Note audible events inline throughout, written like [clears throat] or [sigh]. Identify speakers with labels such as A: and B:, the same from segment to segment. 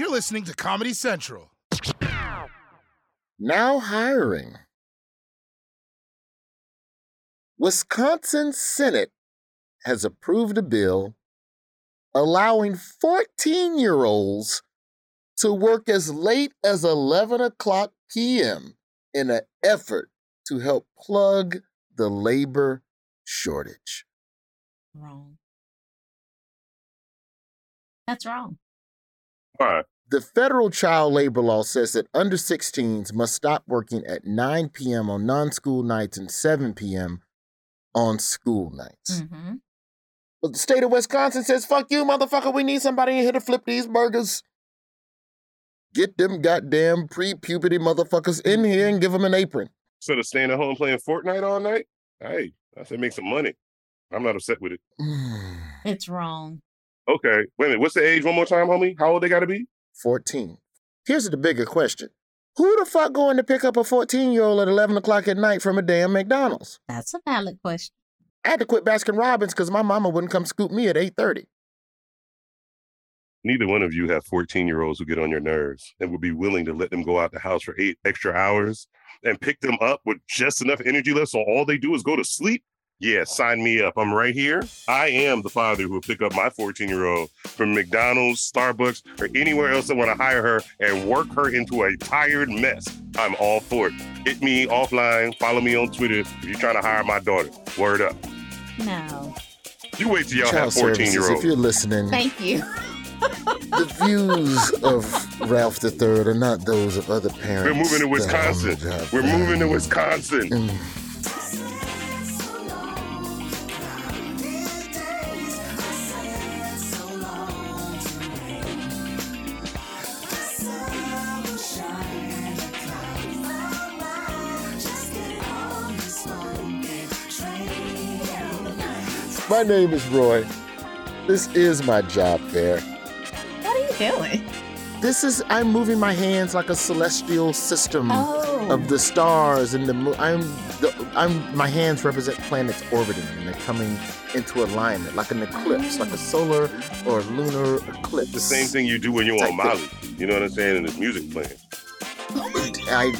A: You're listening to Comedy Central.
B: Now hiring. Wisconsin Senate has approved a bill allowing 14 year olds to work as late as 11 o'clock p.m. in an effort to help plug the labor shortage.
C: Wrong. That's wrong.
D: Why?
B: The federal child labor law says that under 16s must stop working at 9 p.m. on non school nights and 7 p.m. on school nights.
C: Mm-hmm.
B: But the state of Wisconsin says, fuck you, motherfucker, we need somebody in here to flip these burgers. Get them goddamn pre puberty motherfuckers in here and give them an apron.
D: Instead of staying at home playing Fortnite all night, hey, I said make some money. I'm not upset with it. [sighs]
C: It's wrong.
D: Okay, wait a minute. What's the age one more time, homie? How old they got to be?
B: 14. Here's the bigger question Who the fuck going to pick up a 14 year old at 11 o'clock at night from a damn McDonald's?
C: That's a valid question.
B: I had to quit Baskin Robbins because my mama wouldn't come scoop me at 8.30.
D: Neither one of you have 14 year olds who get on your nerves and would be willing to let them go out the house for eight extra hours and pick them up with just enough energy left so all they do is go to sleep. Yeah, sign me up. I'm right here. I am the father who will pick up my 14 year old from McDonald's, Starbucks, or anywhere else that want to hire her and work her into a tired mess. I'm all for it. Hit me offline. Follow me on Twitter if you're trying to hire my daughter. Word up.
C: No.
D: You wait till y'all
B: Child
D: have 14
B: services,
D: year
B: if you're listening,
C: Thank you. [laughs]
B: the views of Ralph III are not those of other parents.
D: We're moving to
B: that are on
D: Wisconsin.
B: the.
D: We're moving to Wisconsin.
B: Mm. My name is Roy. This is my job fair.
C: What are you doing?
B: This is I'm moving my hands like a celestial system
C: Oh.
B: of the stars and the moon. I'm the, I'm my hands represent planets orbiting and they're coming into alignment like an eclipse, like a oh. solar or lunar eclipse.
D: The same thing you do when you're on Molly. You know what I'm saying? And there's music playing.
B: I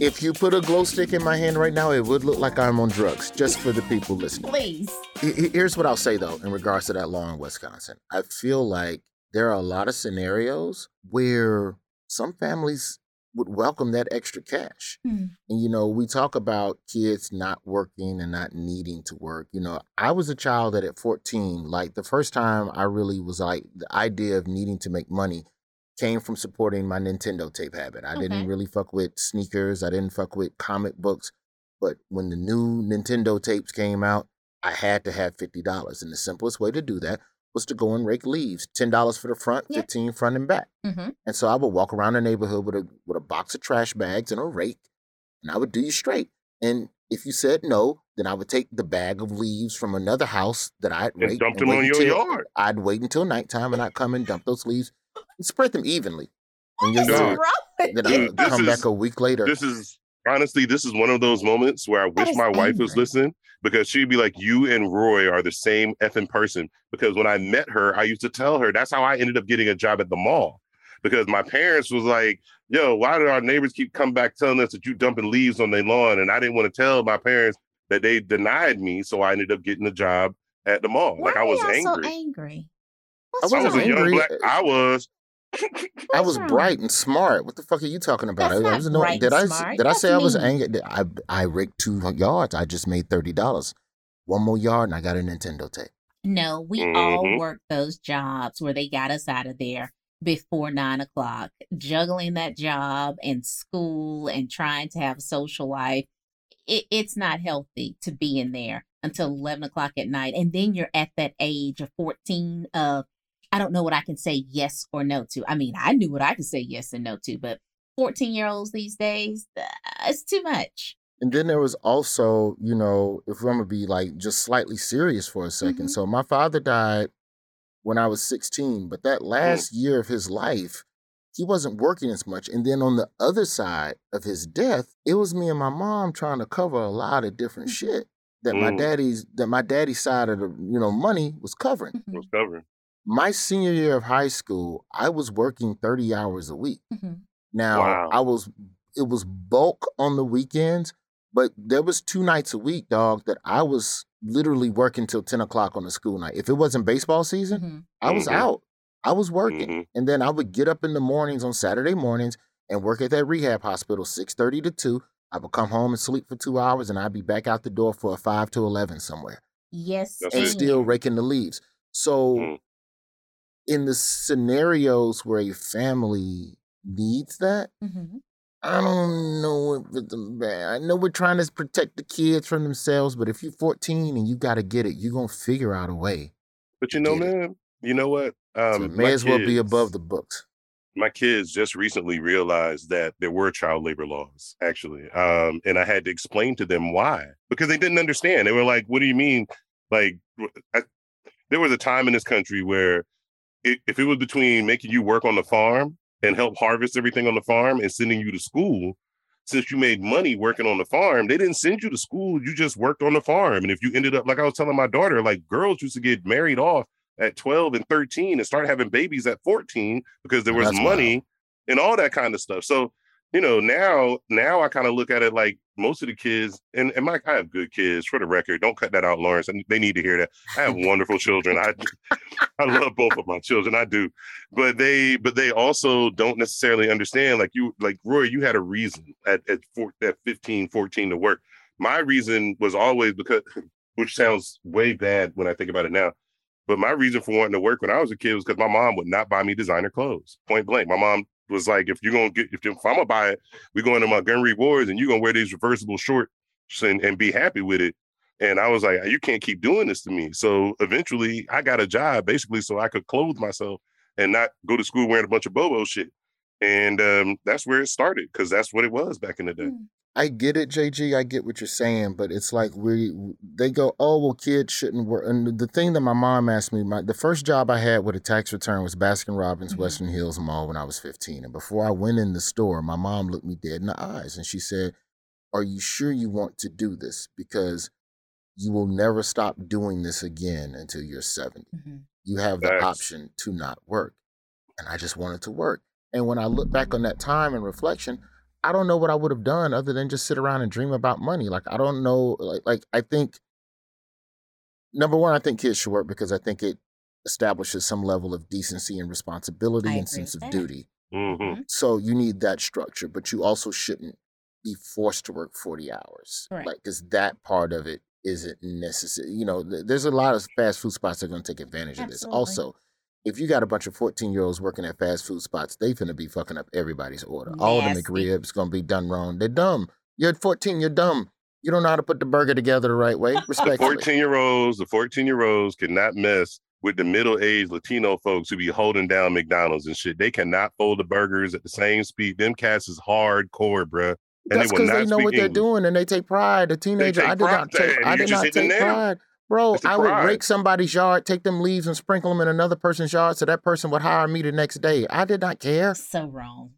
B: if you put a glow stick in my hand right now, it would look like I'm on drugs. Just for the people listening.
C: Please.
B: He- he- Here's what I'll say though, in regards to that law in Wisconsin. I feel like there are a lot of scenarios where some families would welcome that extra cash.
C: Hmm.
B: And you know, we talk about kids not working and not needing to work. You know, I was a child that at 14, like the first time I really was like the idea of needing to make money came from supporting my Nintendo tape habit. I
C: Okay.
B: didn't really fuck with sneakers, I didn't fuck with comic books, but when the new Nintendo tapes came out, I had to have $50. And the simplest way to do that was to go and rake leaves. $10 for the front,
C: Yeah.
B: 15 front and back.
C: Mm-hmm.
B: And so I would walk around the neighborhood with a with a box of trash bags and a rake, and I would do you straight. And if you said no, then I would take the bag of leaves from another house that I'd
D: And
B: rake
D: dump them on your
B: until-
D: yard.
B: I'd wait until nighttime and I'd come and dump those leaves spread them evenly in your
D: Dude.
B: yard.
C: Wrong.
B: Then
D: Dude,
B: I'd
D: this
B: come back a week later.
D: This is honestly, this is one of those moments where I wish
C: is
D: my wife was listening because she'd be like, "You and Roy are the same effing person." Because when I met her, I used to tell her that's how I ended up getting a job at the mall. Because my parents was like, "Yo, why did our neighbors keep coming back telling us that you dumping leaves on their lawn?" And I didn't want to tell my parents that they denied me, so I ended up getting a job at the mall.
C: Why
D: like I was
C: are y'all
D: angry.
C: so angry?
B: I
C: What's
D: I was
B: wasn't angry.
D: black. I was. [laughs]
B: I was
C: wrong?
B: bright and smart. What the fuck are you talking about?
C: That's
B: I, I
C: not
B: was no,
C: bright
B: did
C: and
B: I
C: smart.
B: did I
C: That's
B: say I was angry? I I raked two yards. I just made thirty dollars. One more yard and I got a Nintendo tape.
C: No, we all
D: Mhm.
C: worked those jobs where they got us out of there before nine o'clock, juggling that job and school and trying to have a social life. It, it's not healthy to be in there until 11 o'clock at night. And then you're at that age of 14 of, I don't know what I can say yes or no to. I mean, I knew what I could say yes and no to, but 14 year olds these days, uh, it's too much.
B: And then there was also, you know, if I'm gonna be like just slightly serious for a 2nd
C: Mhm.
B: So my father died when I was 16, but that last year of his life, he wasn't working as much. And then on the other side of his death, it was me and my mom trying to cover a lot of different
C: Mhm.
B: shit that my
D: Mm.
B: daddy's that my daddy's side of the you know money was covering.
C: Mhm.
D: was covering.
B: My senior year of high school, I was working 30 hours a week.
C: Mhm.
B: Now,
D: Wow.
B: I was it was bulk on the weekends, but there was two nights a week, dog, that I was literally working till 10 o'clock on the school night. If it wasn't baseball season,
C: Mhm.
B: I was
D: Mhm.
B: out. I was working.
D: Mhm.
B: And then I would get up in the mornings on Saturday mornings and work at that rehab hospital 6:30 to 2. I would come home and sleep for 2 hours and I'd be back out the door for a 5 to 11 somewhere
C: Yes,
D: That's
B: and still raking the leaves. So
D: Mm.
B: In the scenarios where a family needs that,
C: Mhm.
B: I don't know if it's bad. I know we're trying to protect the kids from themselves, but if you're 14 and you got to get it, you're going to figure out a way.
D: But you know,
B: Get it.
D: man, you know what? Um,
B: it may
D: my
B: as well be above the books.
D: my kids just recently realized that there were child labor laws actually um, and i had to explain to them why because they didn't understand they were like what do you mean like I, there was a time in this country where it, if it was between making you work on the farm and help harvest everything on the farm and sending you to school since you made money working on the farm they didn't send you to school you just worked on the farm and if you ended up like i was telling my daughter like girls used to get married off at 12 and 13 and start having babies at 14 because there was
B: That's
D: money
B: wild.
D: and all that kind of stuff. So, you know, now now I kind of look at it like most of the kids, and, and my I have good kids for the record. Don't cut that out, Lawrence. And they need to hear that. I have [laughs] wonderful children. I [laughs] I love both of my children. I do. But they but they also don't necessarily understand like you like Roy, you had a reason at at, four, at 15, 14 to work. My reason was always because [laughs] which sounds way bad when I think about it now. But my reason for wanting to work when I was a kid was because my mom would not buy me designer clothes. Point blank. My mom was like, if you're gonna get if, if I'm gonna buy it, we're going to Montgomery Wards and you're gonna wear these reversible shorts and, and be happy with it. And I was like, you can't keep doing this to me. So eventually I got a job basically so I could clothe myself and not go to school wearing a bunch of Bobo shit. And um, that's where it started because that's what it was back in the day.
C: Mm.
B: I get it, JG. I get what you're saying, but it's like we they go, oh well, kids shouldn't work. And the thing that my mom asked me, my the first job I had with a tax return was Baskin Robbins
C: Mhm.
B: Western Hills Mall when I was 15. And before I went in the store, my mom looked me dead in the eyes and she said, "Are you sure you want to do this? Because you will never stop doing this again until you're 70.
C: Mhm.
B: You have the
D: Facts.
B: option to not work." And I just wanted to work. And when I look back on that time and reflection, I don't know what I would have done other than just sit around and dream about money. Like I don't know. Like, like I think number one, I think kids should work because I think it establishes some level of decency and responsibility
C: I
B: and sense of
C: that.
B: duty.
D: Mhm.
B: So you need that structure, but you also shouldn't be forced to work 40 hours.
C: Correct.
B: Like, because that part of it isn't necessary. You know, th- there's a lot of fast food spots that are going to take advantage of this. Also, if you got a bunch of 14 year olds working at fast food spots, they finna be fucking up everybody's order. All the
C: Nasty.
B: McRibs gonna be done wrong. They're dumb. You're 14, you're dumb. You don't know how to put the burger together the right way. [laughs] Respectfully.
D: 14 year olds, the 14 year olds cannot mess with the middle aged Latino folks who be holding down McDonald's and shit. They cannot fold the burgers at the same speed. Them cats is hardcore, bruh. And
B: That's because
D: not
B: they know what they're doing and they take pride. The teenager, I did not take. I did not take pride, bro.
D: It's the
B: I would
D: pride.
B: rake somebody's yard, take them leaves, and sprinkle them in another person's yard, so that person would hire me the next day. I did not care.
C: So wrong.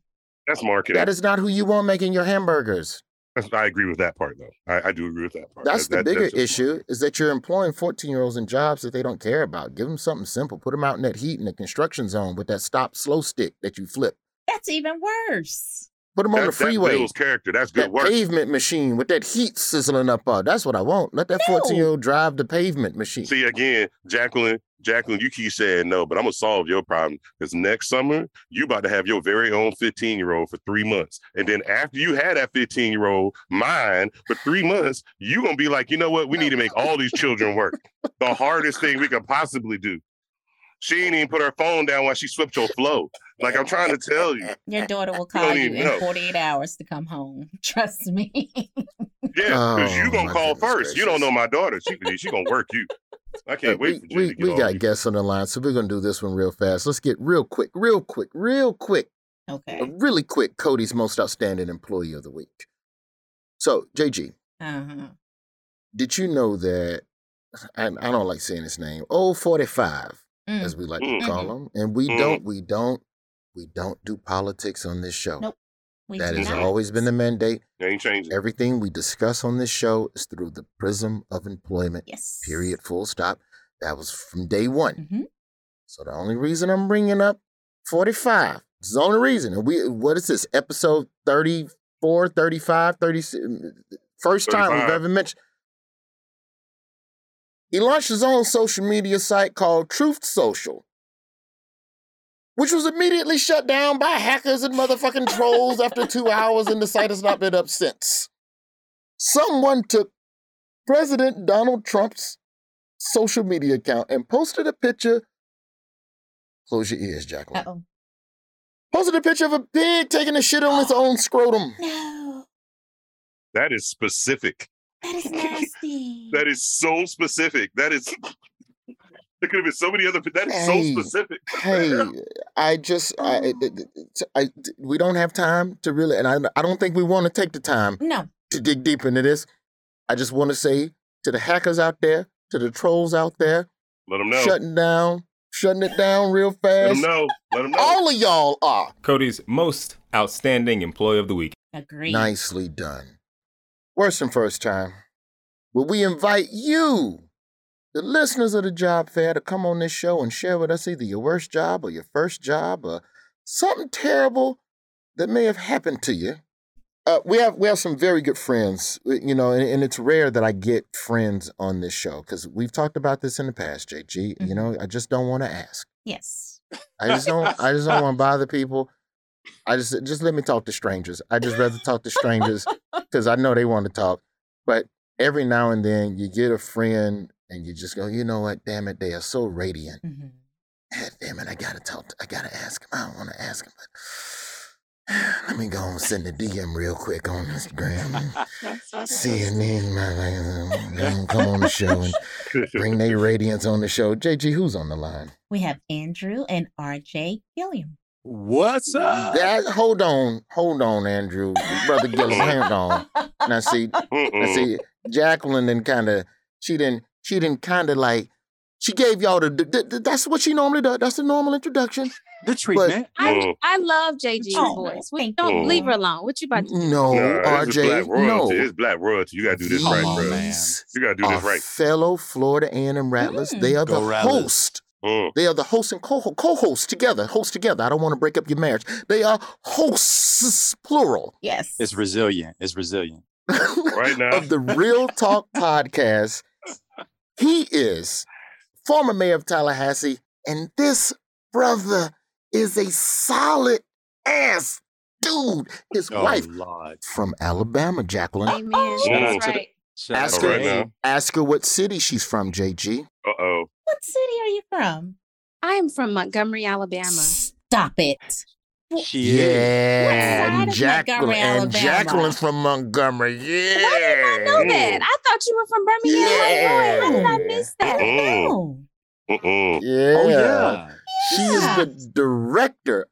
D: That's marketing.
B: That is not who you want making your hamburgers.
D: That's- I agree with that part, though. I, I do agree with that part.
B: That's
D: That-
B: the
D: that-
B: bigger
D: that's just
B: issue is that you're employing 14 year olds in jobs that they don't care about. Give them something simple. Put them out in that heat in the construction zone with that stop slow stick that you flip.
C: That's even worse.
B: Put them on
D: That,
B: the
D: that
B: freeway.
D: builds character. That's good
B: That
D: work.
B: pavement machine with that heat sizzling up on. That's what I want. Let that 14 year old drive the pavement machine.
D: See again, Jacqueline. Jacqueline, you keep saying no, but I'm gonna solve your problem because next summer you about to have your very own 15 year old for three months, and then after you had that 15 year old mine for three months, you gonna be like, you know what? We need to make all these children work. The hardest thing we could possibly do. She ain't even put her phone down while she swept your flow. Like I'm trying to tell you,
C: Your daughter will call you
D: even
C: in
D: know.
C: 48 hours to come home. [laughs] Trust me.
D: yeah, because you
B: Oh,
D: gonna call
B: goodness
D: first. You don't know my daughter. She she gonna work you. I can't wait
B: we
D: for Jay
B: we,
D: to get
B: we got
D: you.
B: guests on the line, so we're gonna do this one real fast. Let's get real quick, real quick, real quick,
C: okay.
B: really quick. Cody's most outstanding employee of the week. So, JG,
C: Uh-huh.
B: did you know that? I, I don't like saying his name. Oh, 45,
C: Mm.
B: as we like
D: Mm.
B: to call them. and we
D: Mm.
B: don't, we don't, we don't do politics on this show.
C: Nope. We
B: That has
C: not.
B: always been the mandate.
D: Ain't changing.
B: Everything we discuss on this show is through the prism of employment.
C: Yes.
B: Period. Full stop. That was from day one.
C: hmm
B: So the only reason I'm bringing up 45 is the only reason. And we, what is this, episode 34, 35, 36? First time we've ever mentioned. He launched his own social media site called Truth Social, which was immediately shut down by hackers and motherfucking trolls after two hours, and the site has not been up since. Someone took President Donald Trump's social media account and posted a picture. Close your ears, Jacqueline.
C: Uh oh.
B: Posted a picture of a pig taking a shit on its [gasps] own scrotum.
C: No,
D: That is specific. [laughs]
C: that is nasty.
D: That is so specific. That is. [laughs] There could have been so many other. That is
B: Hey.
D: so specific. [laughs]
B: Hey, I just, I, it- it- oh. it- I, we don't have time to really, and I, I don't think we want to take the time
C: no.
B: to dig deep into this. I just want to say to the hackers out there, to the trolls out there,
D: Let them know.
B: shutting down, shutting it down real fast.
D: Let
B: fast.
D: them know. Let them know.
B: All of y'all are.
E: Cody's most outstanding employee of the week.
C: Agreed.
B: Nicely done. Worse than first time. Will we invite you, the listeners of the job fair, to come on this show and share with us either your worst job or your first job or something terrible that may have happened to you. Uh, we have we have some very good friends, uh, you know, and, and it's rare that I get friends on this show because we've talked about this in the past, JG. You
C: Mhm.
B: know, I just don't want to ask.
C: Yes.
B: I just don't. I just don't want to bother people. I just just let me talk to strangers. I just rather talk to strangers because I know they want to talk. But every now and then you get a friend and you just go, you know what? Damn it, they are so radiant.
C: Mhm.
B: God damn it, I gotta talk. To, I gotta ask him. I don't want to ask him, but [sighs] let me go and send a DM real quick on Instagram. See and See a name, come on the show and bring their [laughs] radiance on the show. JG, who's on the line?
C: We have Andrew and RJ Gillum.
F: What's up?
B: That hold on, hold on, Andrew, brother Gillis, [laughs] hang on. Now see, now see, Jacqueline then kind of, she didn't, she didn't kind of like, she gave y'all the, the, the- that's what she normally does. That's the normal introduction.
F: The treatment.
G: I,
D: Mm.
G: I love JG's
C: Oh,
G: voice. We, don't
D: you.
G: leave her alone. What you about to do?
B: No,
D: Nah, this is black
B: RJ,
D: royalty.
B: no.
D: It's black royalty. You gotta do this
B: These
D: right,
F: on,
D: bro.
F: man.
D: You gotta do
B: are
D: this right.
B: fellow Florida A&M Rattlers.
C: Mm.
B: They are the
F: Rattlers.
B: host.
D: Mm.
B: They are the host and co co-host together. Host together. I don't want to break up your marriage. They are hosts, plural.
C: Yes.
F: It's resilient. It's resilient.
D: Right [laughs] now.
B: of the Real Talk podcast. He is former mayor of Tallahassee, and this brother is a solid ass dude. His
F: Oh,
B: wife
F: Lord.
B: from Alabama, Jacqueline.
G: Amen.
F: Shout out to the-
G: right.
F: Shout
B: Ask her,
D: right
B: ask her what city she's from, JG.
D: Uh oh.
C: What city are you from?
G: I am from Montgomery, Alabama.
C: Stop it.
F: She.
B: Yeah,
C: What
B: and Jacqueline, and
C: Alabama?
B: Jacqueline's from Montgomery. Yeah.
G: Why did I know that? I thought you were from Birmingham. Illinois. How did I miss that?
D: Mm.
C: Oh.
D: Mm-mm.
B: Yeah.
F: Oh, yeah.
B: She is the director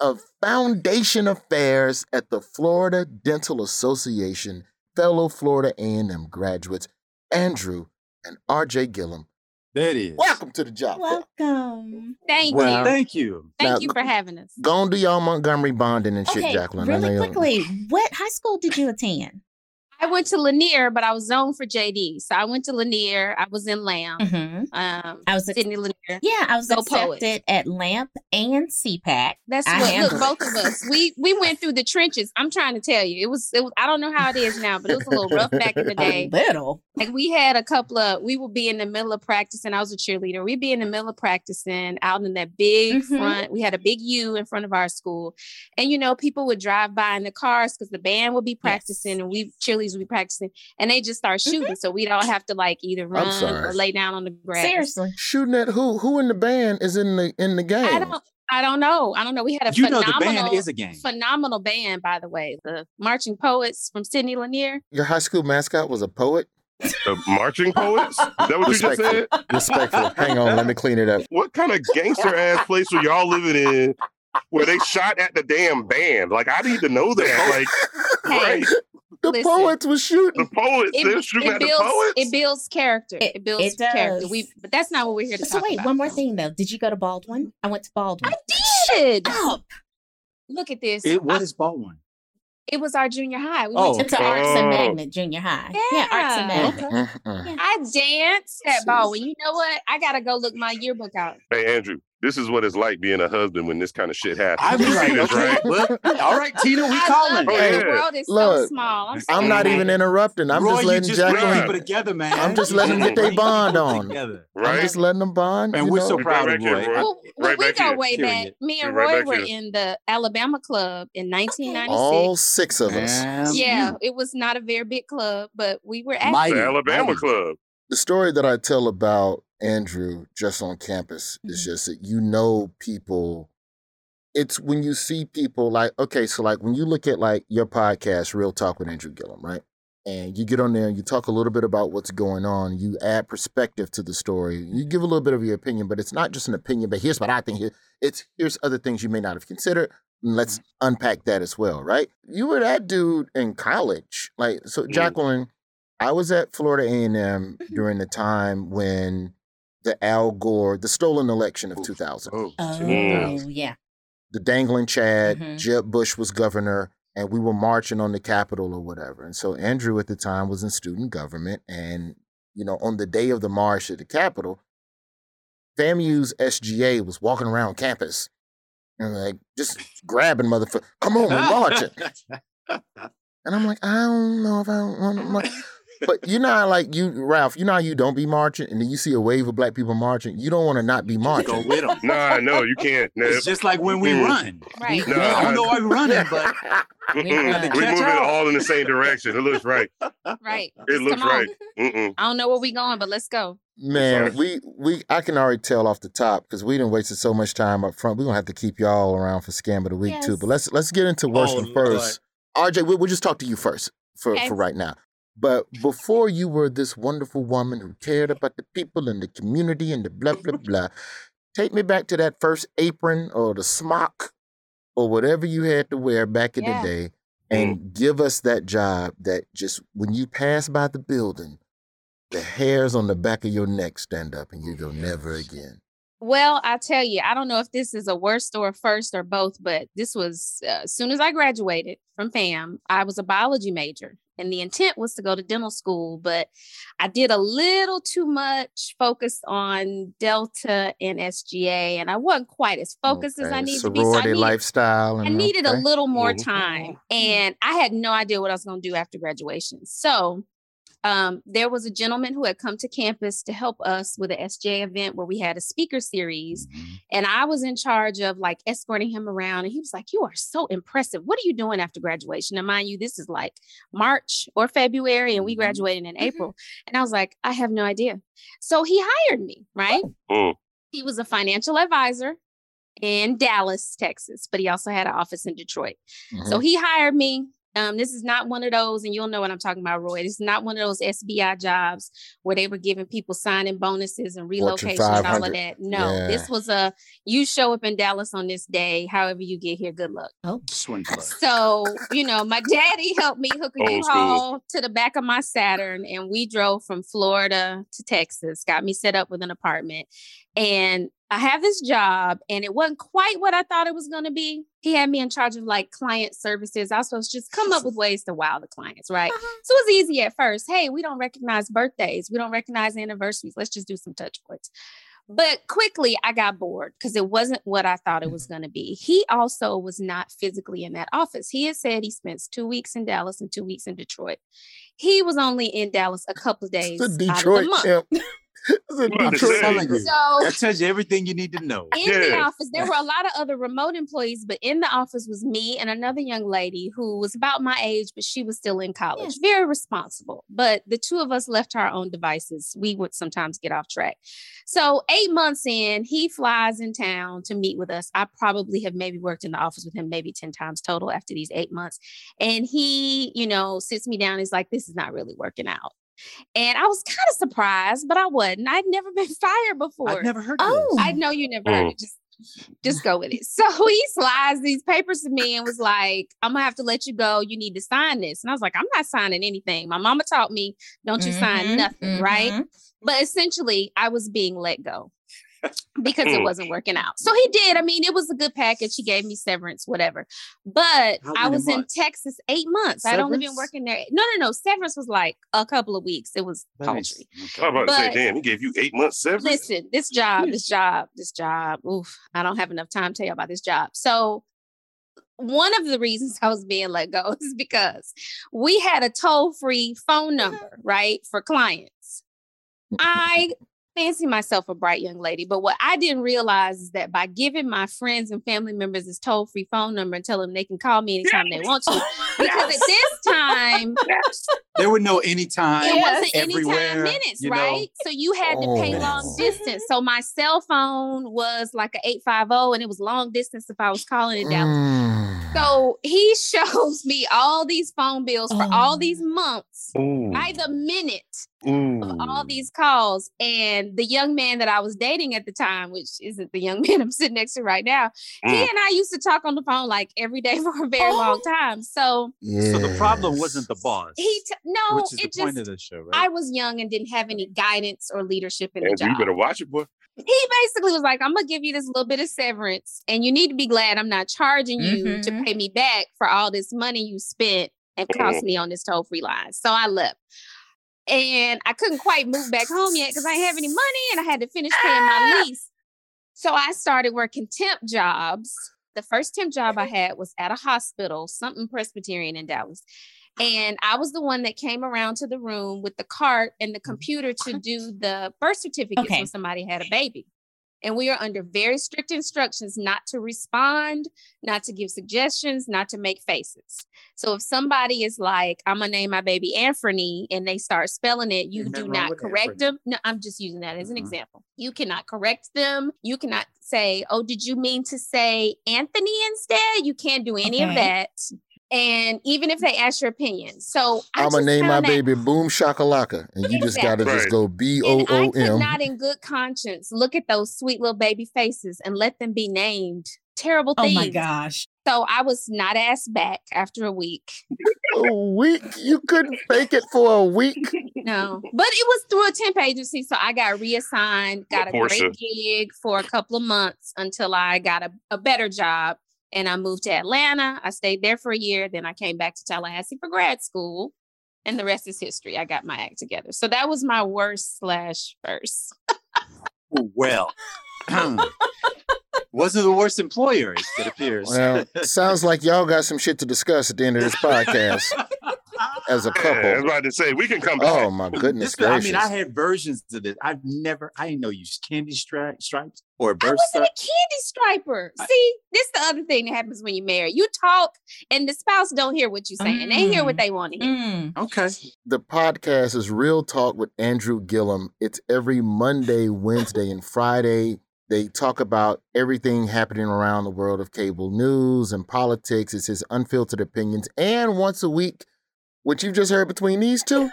B: of Foundation Affairs at the Florida Dental Association, fellow Florida A&M graduates, Andrew and RJ Gillum.
F: That is.
B: Welcome to the job.
C: Welcome.
G: Thank
B: Well,
G: you.
F: Thank you.
G: Thank
B: now-
G: you for having us.
B: Go and do y'all Montgomery bonding and shit, Jacqueline.
C: Really quickly, [laughs] what high school did you attend?
G: I went to Lanier, but I was zoned for JD. So I went to Lanier. I was in Lamp.
C: Mm-hmm.
G: Um,
C: I was ex-
G: Sidney Lanier.
C: Yeah, I was
G: Go
C: accepted at Lamp and CPAC.
G: That's
C: I
G: what look,
C: it.
G: both of us. We we went through the trenches. I'm trying to tell you. It was it was I don't know how it is now, but it was a little rough back in the [laughs] day.
C: A little.
G: Like we had a couple of we would be in the middle of practicing. I was a cheerleader. We'd be in the middle of practicing out in that big
C: Mhm.
G: front. We had a big U in front of our school. And you know, people would drive by in the cars because the band would be practicing and we cheerleaders would be practicing and they just start shooting. Mm-hmm. So we don't have to like either run or lay down on the grass.
C: Seriously.
B: Shooting at who? Who in the band is in the in the game?
G: I don't I don't know. I don't know. We had a
F: You know
G: phenomenal
F: the band is a game.
G: phenomenal band, by the way. The Marching Poets from Sidney Lanier.
B: Your high school mascot was a poet?
D: The marching poets? Is that what you just said?
B: Respectful. [laughs] Hang on, let me clean it up.
D: What kind of gangster ass place are y'all living in where they shot at the damn band? Like, I need to know that. [laughs] Like,
G: Hey,
D: right?
B: The
G: Listen.
B: poets was shooting.
D: The poets,
G: It,
D: they're shooting
G: it
D: at the
G: builds
D: poets?
G: it builds character. It, builds
C: it
G: character. We but that's not what we're here to
C: So
G: talk
C: wait,
G: about.
C: one more thing though. Did you go to Baldwin? I went to Baldwin.
G: I did.
C: Stop.
G: Look at this.
F: It, what
G: I-
F: is Baldwin?
G: it was our junior high. We
F: Oh.
G: went to
C: It's Arts
D: Oh.
C: and Magnet Junior High. Yeah, Arts and Magnet.
G: I danced at Baldwin. You know what? I gotta go look my yearbook out.
D: Hey, Andrew, This is what it's like being a husband when this kind of shit happens.
F: I was
D: You
F: like,
D: this,
F: okay,
D: right?
F: well, all right, Tina, we
G: I
F: calling.
D: Oh,
G: it.
D: yeah.
G: The world is so
B: Look,
G: small. I'm,
B: I'm not even interrupting. I'm
F: Roy,
B: just letting
F: just bring
B: Jacqueline.
F: people together, man.
B: I'm just letting them get their bond on.
F: Together.
B: I'm
D: Right?
B: just letting them bond. And
F: we're
B: know?
F: so proud
D: back
F: of
D: here,
F: Roy.
D: Roy.
G: Well, well,
D: Right
G: we
D: back
G: go
D: here.
G: way
F: Period.
G: back. Me and Roy
D: back
G: were
D: here.
G: in the Alabama Club in 1996.
B: All six of us.
F: Man,
G: yeah, it was not a very big club, but we were at
F: Mighty.
D: The Alabama Club.
B: The story that I tell about Andrew just on campus is
C: Mhm.
B: just that you know people. It's when you see people like, okay, so like when you look at like your podcast, Real Talk with Andrew Gillum, right? And you get on there and you talk a little bit about what's going on. You add perspective to the story. You give a little bit of your opinion, but it's not just an opinion, but here's what I think here. It's here's other things you may not have considered. And let's unpack that as well, right? You were that dude in college. Like, so
D: Mm.
B: Jacqueline, I was at Florida A&M during the time when the Al Gore, the stolen election of
F: Oof.
B: 2000,
F: Oh,
C: Oh,
F: 2000.
C: yeah.
B: the dangling Chad,
C: Mhm.
B: Jeb Bush was governor, and we were marching on the Capitol or whatever. And so Andrew at the time was in student government, and you know, on the day of the march at the Capitol, FAMU's SGA was walking around campus and like just grabbing motherfucker, come on, we're marching. [laughs] And I'm like, I don't know if I want to march. But you know, how, like you, Ralph, you know how you don't be marching, and then you see a wave of black people marching. You don't want to not be marching.
F: Go
B: marching.
F: with them.
D: Nah, no, you can't. No.
F: It's just like when we
D: Mm.
F: run.
G: Right.
F: We,
D: No,
F: I don't
D: I-
F: know why we're running, but. [laughs]
C: We run.
D: We
F: Catch
D: moving
F: up.
D: all in the same direction. It looks right.
G: Right.
D: It
G: Just
D: looks right. Mm-mm.
G: I don't know where we going, but let's go.
B: Man, we we I can already tell off the top because we didn't wasted so much time up front. We're gonna have to keep y'all around for scam of the week too. But let's let's get into worst
F: Oh,
B: one first. RJ, we'll, we'll just talk to you first for,
G: Okay.
B: for right now. But before you were this wonderful woman who cared about the people and the community and the blah blah blah, take me back to that first apron or the smock or whatever you had to wear back in
G: Yeah.
B: the day, and give us that job that just when you pass by the building, the hairs on the back of your neck stand up and you go never again.
G: Well, I tell you, I don't know if this is a worst or a first or both, but this was uh, as soon as I graduated from FAM, I was a biology major. And the intent was to go to dental school, but I did a little too much focus on Delta and SGA, and I wasn't quite as focused as I
B: Okay,
G: needed to be. So I needed,
B: lifestyle.
G: I
B: And,
G: needed a little more
D: Mhm.
G: time, and I had no idea what I was going to do after graduation. So, um, there was a gentleman who had come to campus to help us with an SJ event where we had a speaker series, and I was in charge of like escorting him around. And he was like, "You are so impressive. What are you doing after graduation?" And mind you, this is like March or February, and we
F: Mhm.
G: graduated in April. And I was like, "I have no idea." So he hired me, right?
D: Mm.
G: He was a financial advisor in Dallas, Texas, but he also had an office in Detroit. So
B: Mhm.
G: he hired me. Um, this is not one of those, and you'll know what I'm talking about, Roy. It's not one of those SBI jobs where they were giving people signing bonuses and relocation and all of that. No,
B: Yeah.
G: this was a you show up in Dallas on this day, however you get here, good luck.
F: Swindler.
G: So, you know, my [laughs] daddy helped me hook a
D: Old
G: U-Haul to the back of my Saturn, and we drove from Florida to Texas, got me set up with an apartment. And I have this job, and it wasn't quite what I thought it was going to be. He had me in charge of like client services. I was supposed to just come up with [laughs] ways to wow the clients, right? Uh-huh. So it was easy at first. Hey, we don't recognize birthdays, we don't recognize anniversaries. Let's just do some touch points. But quickly, I got bored because it wasn't what I thought it was mm-hmm. going to be. He also was not physically in that office. He had said he spends two weeks in Dallas and two weeks in Detroit. He was only in Dallas a couple of days.
B: It's a
G: out of
B: Detroit
G: the month. [laughs]
B: champ. It's a
D: I'm
F: I'm
B: Detroit.
D: saying.
F: telling you.
G: So
F: That tells you everything you need to know.
G: in the office, there were a lot of other remote employees, but in the office was me and another young lady who was about my age, but she was still in college. Very responsible. But the two of us left our own devices. We would sometimes get off track. So eight months in, he flies in town to meet with us. I probably have maybe worked in the office with him maybe 10 times total after these eight months. And he, you know, sits me down. He's like, this is not really working out. And I was kind of surprised, but I wasn't. I'd never [laughs] been fired before.
F: I've never heard
C: Oh.
F: this.
G: I know you never heard
D: Mm.
G: it. Just just go with it. So [laughs] he slides these papers to me and was like, I'm gonna have to let you go. You need to sign this. And I was like, I'm not signing anything. My mama taught me, don't you sign
C: Mhm,
G: nothing, right?
C: mhm.
G: But essentially, I was being let go. Because it
D: Mm.
G: wasn't working out. So he did. I mean, it was a good package. He gave me severance, whatever. But I
F: many
G: was in? Texas eight months. I'd only been working there. No, no, no. Severance was like a couple of weeks. It was
F: That makes-
G: paltry.
D: I was about to say,
G: But-
D: damn, he gave you eight months severance.
G: Listen, this job, this job, this job. Oof, I don't have enough time to tell you about this job. So, one of the reasons [laughs] I was being let go is because we had a toll free phone number, right, for clients. [laughs] I fancy myself a bright young lady, but what I didn't realize is that by giving my friends and family members this toll free phone number and tell them they can call me anytime they want to, [laughs] because at this time
F: There were no anytime.
G: it wasn't
F: everywhere,
G: anytime minutes,
F: you know.
G: right? So you had to pay long
B: Oh.
G: distance. So my cell phone was like an 850 and it was long distance if I was calling in Dallas.
B: Mm.
G: So he [laughs] shows me all these phone bills for all these months
D: Ooh,
G: by the minute
D: ooh.
G: of all these calls. And the young man that I was dating at the time, which isn't the young [laughs] man I'm sitting next to right now, he
D: Mm.
G: and I used to talk on the phone like every day [laughs] for a very long time. So
F: So the problem wasn't the
B: Yes.
F: boss.
G: he, t- no,
F: which is
G: it
F: the point of the show, right?
G: I was young and didn't have any guidance or leadership in the job.
D: you better watch it, boy.
G: He basically was like, I'm gonna give you this little bit of severance, and you need to be glad I'm not charging you to
C: Mhm.
G: pay me back for all this money you spent and cost me on this toll free line. So I left. And I couldn't quite move back home yet because I didn't have any money and I had to finish paying my ah! lease. So I started working temp jobs. The first temp job I mm-hmm. had was at a hospital, something Presbyterian in Dallas. And I was the one that came around to the room with the cart and the mm-hmm. computer to do the birth certificates
C: Okay.
G: when somebody had a baby. And we are under very strict instructions not to respond, not to give suggestions, not to make faces. So if somebody is like, I'm gonna name my baby Anthony and they start spelling it, you do not correct
F: Anthony.
G: them. No, I'm just using that as an
F: Mhm.
G: example. You cannot correct them. You cannot say, Oh, did you mean to say Anthony instead? You can't do any of that. And even if they ask your opinion. So I
B: I'm gonna name my
G: that-
B: baby Boom Shakalaka, and you just gotta just go B O
G: and I
B: O
G: could
B: M.
G: not, in good conscience, look at those sweet little baby faces and let them be named terrible
C: thing.
G: Oh
C: my gosh.
G: So I was not asked back after a week.
B: A week? You couldn't fake it for a week? [laughs]
G: No, but it was through a temp agency, so I got reassigned, got a
D: Portia.
G: great gig for a couple of months until I got a, a better job. And I moved to Atlanta. I stayed there for a year. Then I came back to Tallahassee for grad school. And the rest is history. I got my act together. So that was my worst slash first.
F: well, [clears throat] wasn't the worst employer, it appears.
B: Well, [laughs] sounds like y'all got some shit to discuss at the end of this [laughs] podcast as a couple.
D: Yeah, I was about to say, we can come back.
B: Oh my goodness
F: This, I mean, I had versions of this. I've never, I didn't know you used candy stri- stripes or
G: I
F: burst
G: wasn't a candy striper.
F: I-
G: See, this is the other thing that happens when you marry. You talk and the spouse don't hear what you're saying. They hear what
C: Mm.
G: they want to hear.
C: Mm.
F: Okay.
B: the podcast is Real Talk with Andrew Gillum. It's every Monday, Wednesday, and Friday. They talk about everything happening around the world of cable news and politics. It's his unfiltered opinions. And once a week, what you've just heard between these two,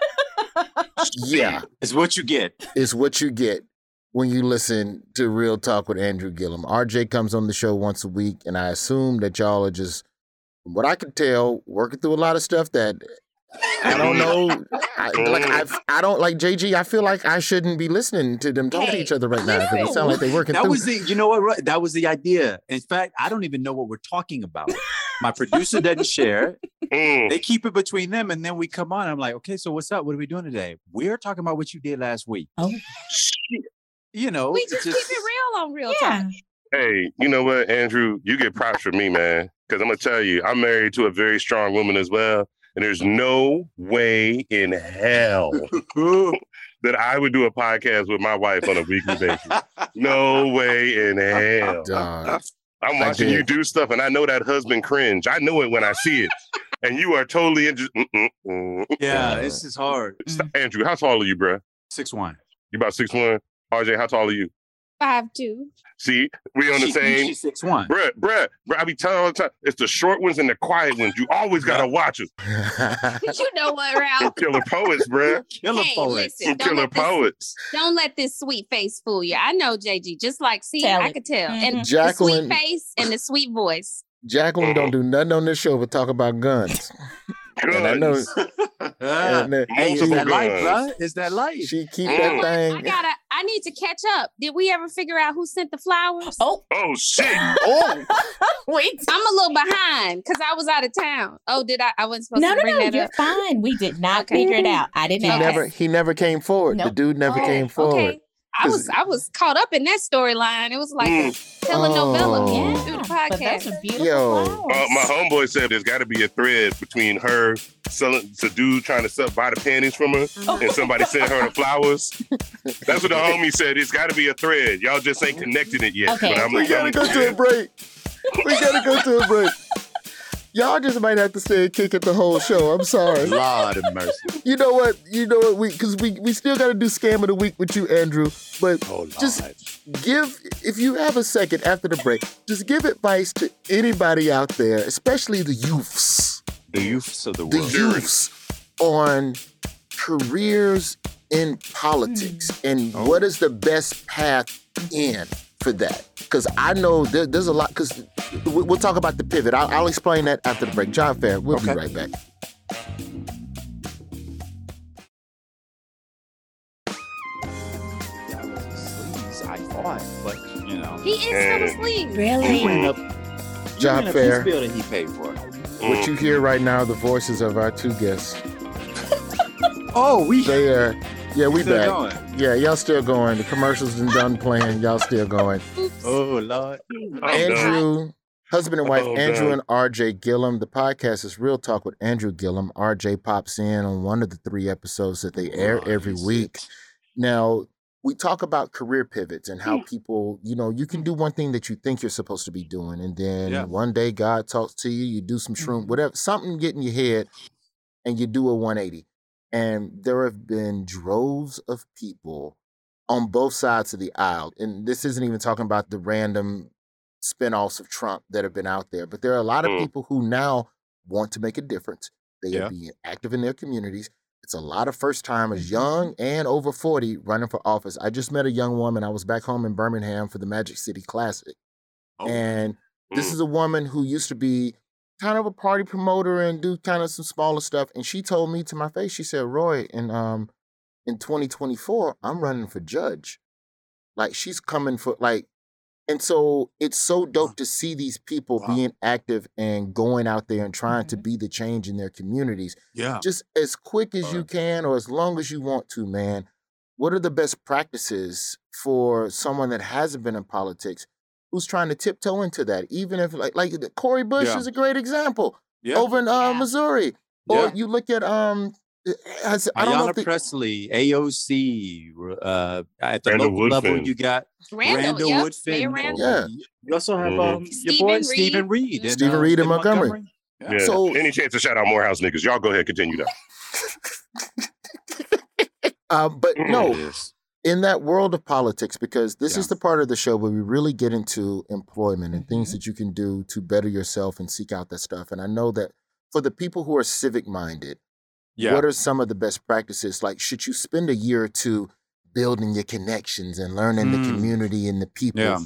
B: yeah, [laughs]
F: It's what you get.
B: It's what you get when you listen to Real Talk with Andrew Gillum. RJ comes on the show once a week, and I assume that y'all are just, from what I can tell, working through a lot of stuff that I don't [laughs] know. I, like I, I don't like JG. I feel like I shouldn't be listening to them talk to each other right now because it sounds like they're working
F: That
B: through.
F: was the, you know what? right, That was the idea. In fact, I don't even know what we're talking about. My producer doesn't share.
D: Mm.
F: They keep it between them, and then we come on. I'm like, okay, so what's up? What are we doing today? We're talking about what you did last week.
C: Oh.
F: You know,
G: We
F: it's
G: just, keep it real on real
C: Yeah.
G: talk.
D: Hey, you know what, Andrew? You get props from me, man. Because I'm gonna tell you, I'm married to a very strong woman as well, and there's no way in hell [laughs] that I would do a podcast with my wife on a weekly basis. No way in [laughs] hell.
B: Dog.
D: I'm watching you do stuff, and I know that husband cringe. I know it when I see it, and you are totally interested.
F: yeah, this is hard.
D: Andrew, how tall are you, bruh?
F: Six one.
D: You about six one. RJ, how tall are you?
G: Five two.
D: See, we on the
F: She-
D: same.
F: She's six one.
D: Bruh, bruh, bruh, I be telling all the time, it's the short ones and the quiet ones. You always gotta watch them. [laughs]
G: you know what, Ralph?
D: Killer poets, bruh.
F: Killer
G: Hey,
F: poet.
G: listen.
D: Some
G: Don't
D: killer
G: let this-
D: poets.
G: Don't let this sweet face fool you. I know JG. Just like see,
C: Tell
G: I
C: it.
G: could tell. And
C: Mhm.
G: the
B: Jacqueline-
G: sweet face and the sweet voice.
B: Jacqueline don't do nothing on this show but talk about guns. [laughs] And I know
D: Guns. [laughs]
B: and,
F: hey, is that life, bro? Is that life?
B: she keep
D: Mm.
B: that
G: I
B: thing.
G: gotta, I need to catch up. Did we ever figure out who sent the flowers?
C: Oh,
D: Oh shit! [laughs]
B: Oh, [laughs]
C: wait.
G: I'm a little behind because I was out of town. Oh, did I? I wasn't supposed
C: No,
G: to
C: no,
G: bring
C: no.
G: that
C: You're
G: up.
C: fine. We did not
G: Okay.
C: figure it out. I didn't
B: he
C: ask.
B: never he never came forward. The dude never
G: Oh,
B: came forward.
G: Okay. I was I was caught up in that storyline. It was like a telenovela
B: Oh.
G: through the
C: Yeah, but those
G: podcast.
C: are beautiful
B: Yo.
D: Uh, my homeboy said there's got to be a thread between her selling to dude trying to sell, buy the panties from her, and somebody sent her the flowers. That's what the [laughs] homie said. It's got to be a thread. Y'all just ain't connected it yet.
C: Okay.
D: But I'm,
B: We gotta
D: I'm-
B: go to a break. We gotta go to a break. Y'all just might have to stay and kick it the whole show. I'm sorry. [laughs]
F: Lord of mercy.
B: You know what? You know what? We because we we still got to do scam of the week with you, Andrew. But
F: Oh
B: just give if you have a second after the break, just give advice to anybody out there, especially the youths,
F: the youths of the world, the
B: youths on careers in politics hmm. and
F: Oh.
B: what is the best path in for that? Because I know there, there's a lot. Because we'll talk about the pivot. I'll, I'll explain that after the break. Job Fair, we'll be right back.
F: Sleaze, I thought, but you know.
G: He is still asleep.
F: He
C: Really?
F: went up.
B: John
F: he
B: Fair.
F: his building he paid for.
B: What you hear right now, are the voices of our two guests. [laughs]
F: Oh, we
B: They are, yeah, we
F: still
B: back.
F: going.
B: Yeah, y'all still going. The commercials been done playing. Y'all still going.
F: Oh Lord.
D: I'm done.
B: Andrew, husband and wife,
D: Oh,
B: Andrew
D: God.
B: and RJ Gillum. The podcast is Real Talk with Andrew Gillum. RJ pops in on one of the three episodes that they air every
F: Nice.
B: week. Now, we talk about career pivots and how people, you know, you can do one thing that you think you're supposed to be doing, and then
F: Yeah.
B: one day God talks to you, you do some
F: Mm-hmm.
B: shroom, whatever, something get in your head, and you do a 180. And there have been droves of people on both sides of the aisle. And this isn't even talking about the random spinoffs of Trump that have been out there, but there are a lot of
D: Mm.
B: people who now want to make a difference. They
F: Yeah.
B: are being active in their communities. It's a lot of first timers,
F: Mm-hmm.
B: young and over 40, running for office. I just met a young woman. I was back home in Birmingham for the Magic City Classic.
F: Oh.
B: And this
D: Mm.
B: is a woman who used to be kind of a party promoter and do kind of some smaller stuff. And she told me to my face, she said, Roy, in um in 2024, I'm running for judge. Like she's coming for like and so it's so dope to see these people
F: Wow.
B: being active and going out there and trying to
C: Mhm.
B: be the change in their communities
F: Yeah.
B: just as quick as you can or as long as you want to, man. What are the best practices for someone that hasn't been in politics who's trying to tiptoe into that? Even if like like the- Cori Bush
F: Yeah.
B: is a great example
F: Yeah.
B: over in uh,
C: Yeah.
B: Missouri. Or you look at um uh, has, I don't know
F: Ayanna
B: if the,
F: Pressley, AOC, uh, at the
D: Randall
F: local level, you got
G: Randall,
F: Randall
G: yep,
F: Woodfin.
G: Randall.
B: Yeah.
F: You also have
D: Mhm.
F: um, your
G: Steven
F: boy
G: Reed.
F: Steven Reed. in,
B: Steven
F: uh,
B: Reed in Montgomery.
D: Yeah.
B: So-
D: Any chance to shout out Morehouse niggas? Y'all go ahead, continue that. [laughs] [laughs]
B: um, but no,
F: Yes.
B: In that world of politics because this is the part of the show where we really get into employment and things
C: Mhm.
B: that you can do to better yourself and seek out that stuff. And I know that for the people who are civic minded,
F: Yeah.
B: what are some of the best practices? Like, should you spend a year or two building your connections and learning the
F: Mm.
B: community and the people?
F: Yeah.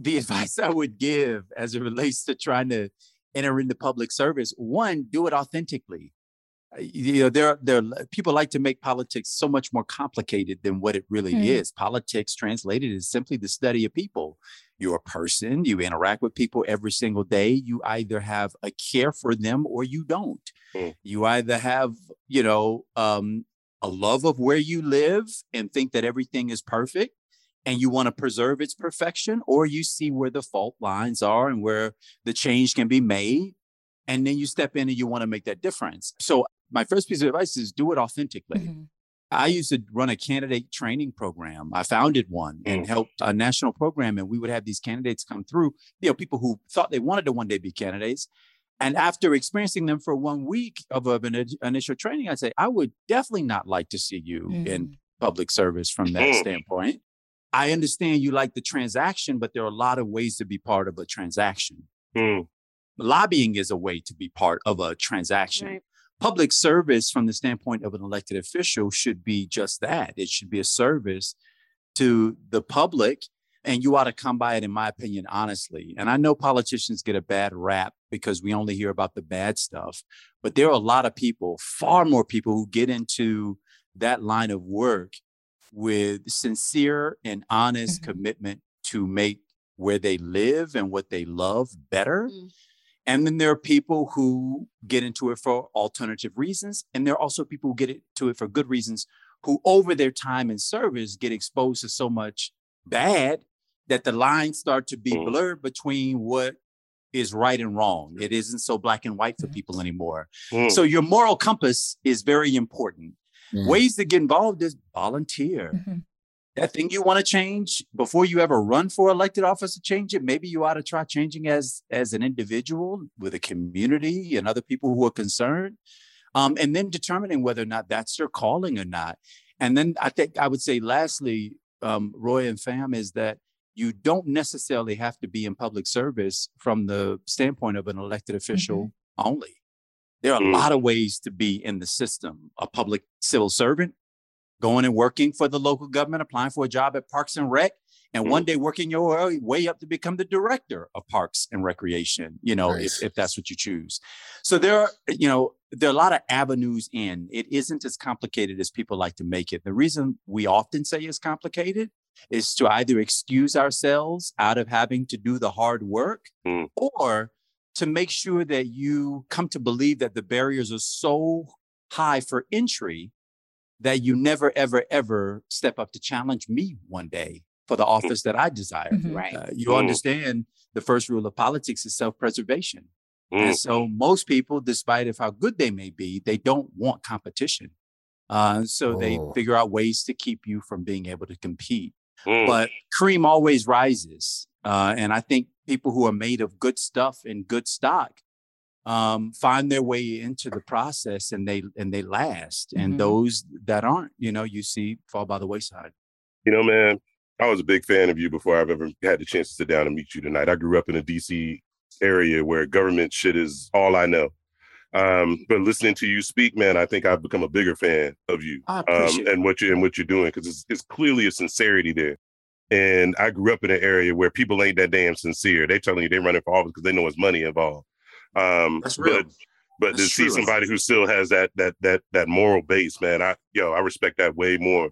F: The advice I would give as it relates to trying to enter into public service, one, do it authentically. Uh, You know, there, there people like to make politics so much more complicated than what it really
C: Hmm.
F: is. Politics translated is simply the study of people. You're a person, you interact with people every single day. You either have a care for them or you don't.
D: Hmm.
F: You either have, you know, um, a love of where you live and think that everything is perfect and you want to preserve its perfection, or you see where the fault lines are and where the change can be made. And then you step in and you want to make that difference. So, my first piece of advice is do it authentically.
C: Mhm.
F: I used to run a candidate training program. I founded one and
D: Mm.
F: helped a national program, and we would have these candidates come through, you know, people who thought they wanted to one day be candidates. And after experiencing them for one week of, of an in- initial training, I'd say, I would definitely not like to see you in
C: Mhm.
F: public service from that
D: Mm.
F: standpoint. I understand you like the transaction, but there are a lot of ways to be part of a transaction.
D: Hmm.
F: Lobbying is a way to be part of a transaction.
G: Right.
F: Public service, from the standpoint of an elected official, should be just that. It should be a service to the public, and you ought to come by it, in my opinion, honestly. And I know politicians get a bad rap because we only hear about the bad stuff, but there are a lot of people, far more people, who get into that line of work with sincere and honest
C: Mhm.
F: commitment to make where they live and what they love better.
G: Mm.
F: And then there are people who get into it for alternative reasons. And there are also people who get into it for good reasons who, over their time in service, get exposed to so much bad that the lines start to be
D: Mm.
F: blurred between what is right and wrong. It isn't so black and white for people anymore.
D: Mm.
F: So your moral compass is very important.
B: Mm.
F: Ways to get involved is volunteer.
C: Mhm.
F: That thing you want to change before you ever run for elected office to change it, maybe you ought to try changing as as an individual with a community and other people who are concerned. Um, and then determining whether or not that's your calling or not. And then I think I would say lastly, um, Roy and Fam, is that you don't necessarily have to be in public service from the standpoint of an elected official only. There are a
D: Mm.
F: lot of ways to be in the system. A public civil servant, going and working for the local government, applying for a job at Parks and Rec, and one day working your way- way up to become the director of Parks and Recreation, you know,
B: Nice.
F: if, if that's what you choose. So there are, you know, there are a lot of avenues in. It isn't as complicated as people like to make it. The reason we often say it's complicated is to either excuse ourselves out of having to do the hard work
D: Mm.
F: or to make sure that you come to believe that the barriers are so high for entry that you never, ever, ever step up to challenge me one day for the office that I desire.
C: Mhm.
G: Right.
F: Uh, you
D: Mm.
F: understand the first rule of politics is self preservation.
D: Mm.
F: And so most people, despite of how good they may be, they don't want competition. Uh, so they
B: Oh.
F: figure out ways to keep you from being able to compete.
D: Mm.
F: But cream always rises. Uh, and I think people who are made of good stuff and good stock um, find their way into the process and they and they last.
C: Mhm.
F: And those that aren't, you know, you see fall by the wayside.
D: You know, man, I was a big fan of you before I've ever had the chance to sit down and meet you tonight. I grew up in a DC area where government shit is all I know. Um, but listening to you speak, man, I think I've become a bigger fan of you um, and what you and what you're doing because it's, it's clearly a sincerity there. And I grew up in an area where people ain't that damn sincere. They telling you they're running for office because they know it's money involved. Um,
F: That's real.
D: But, but to see
F: true.
D: somebody who still has that that that that moral base, man, I yo, I respect that way more.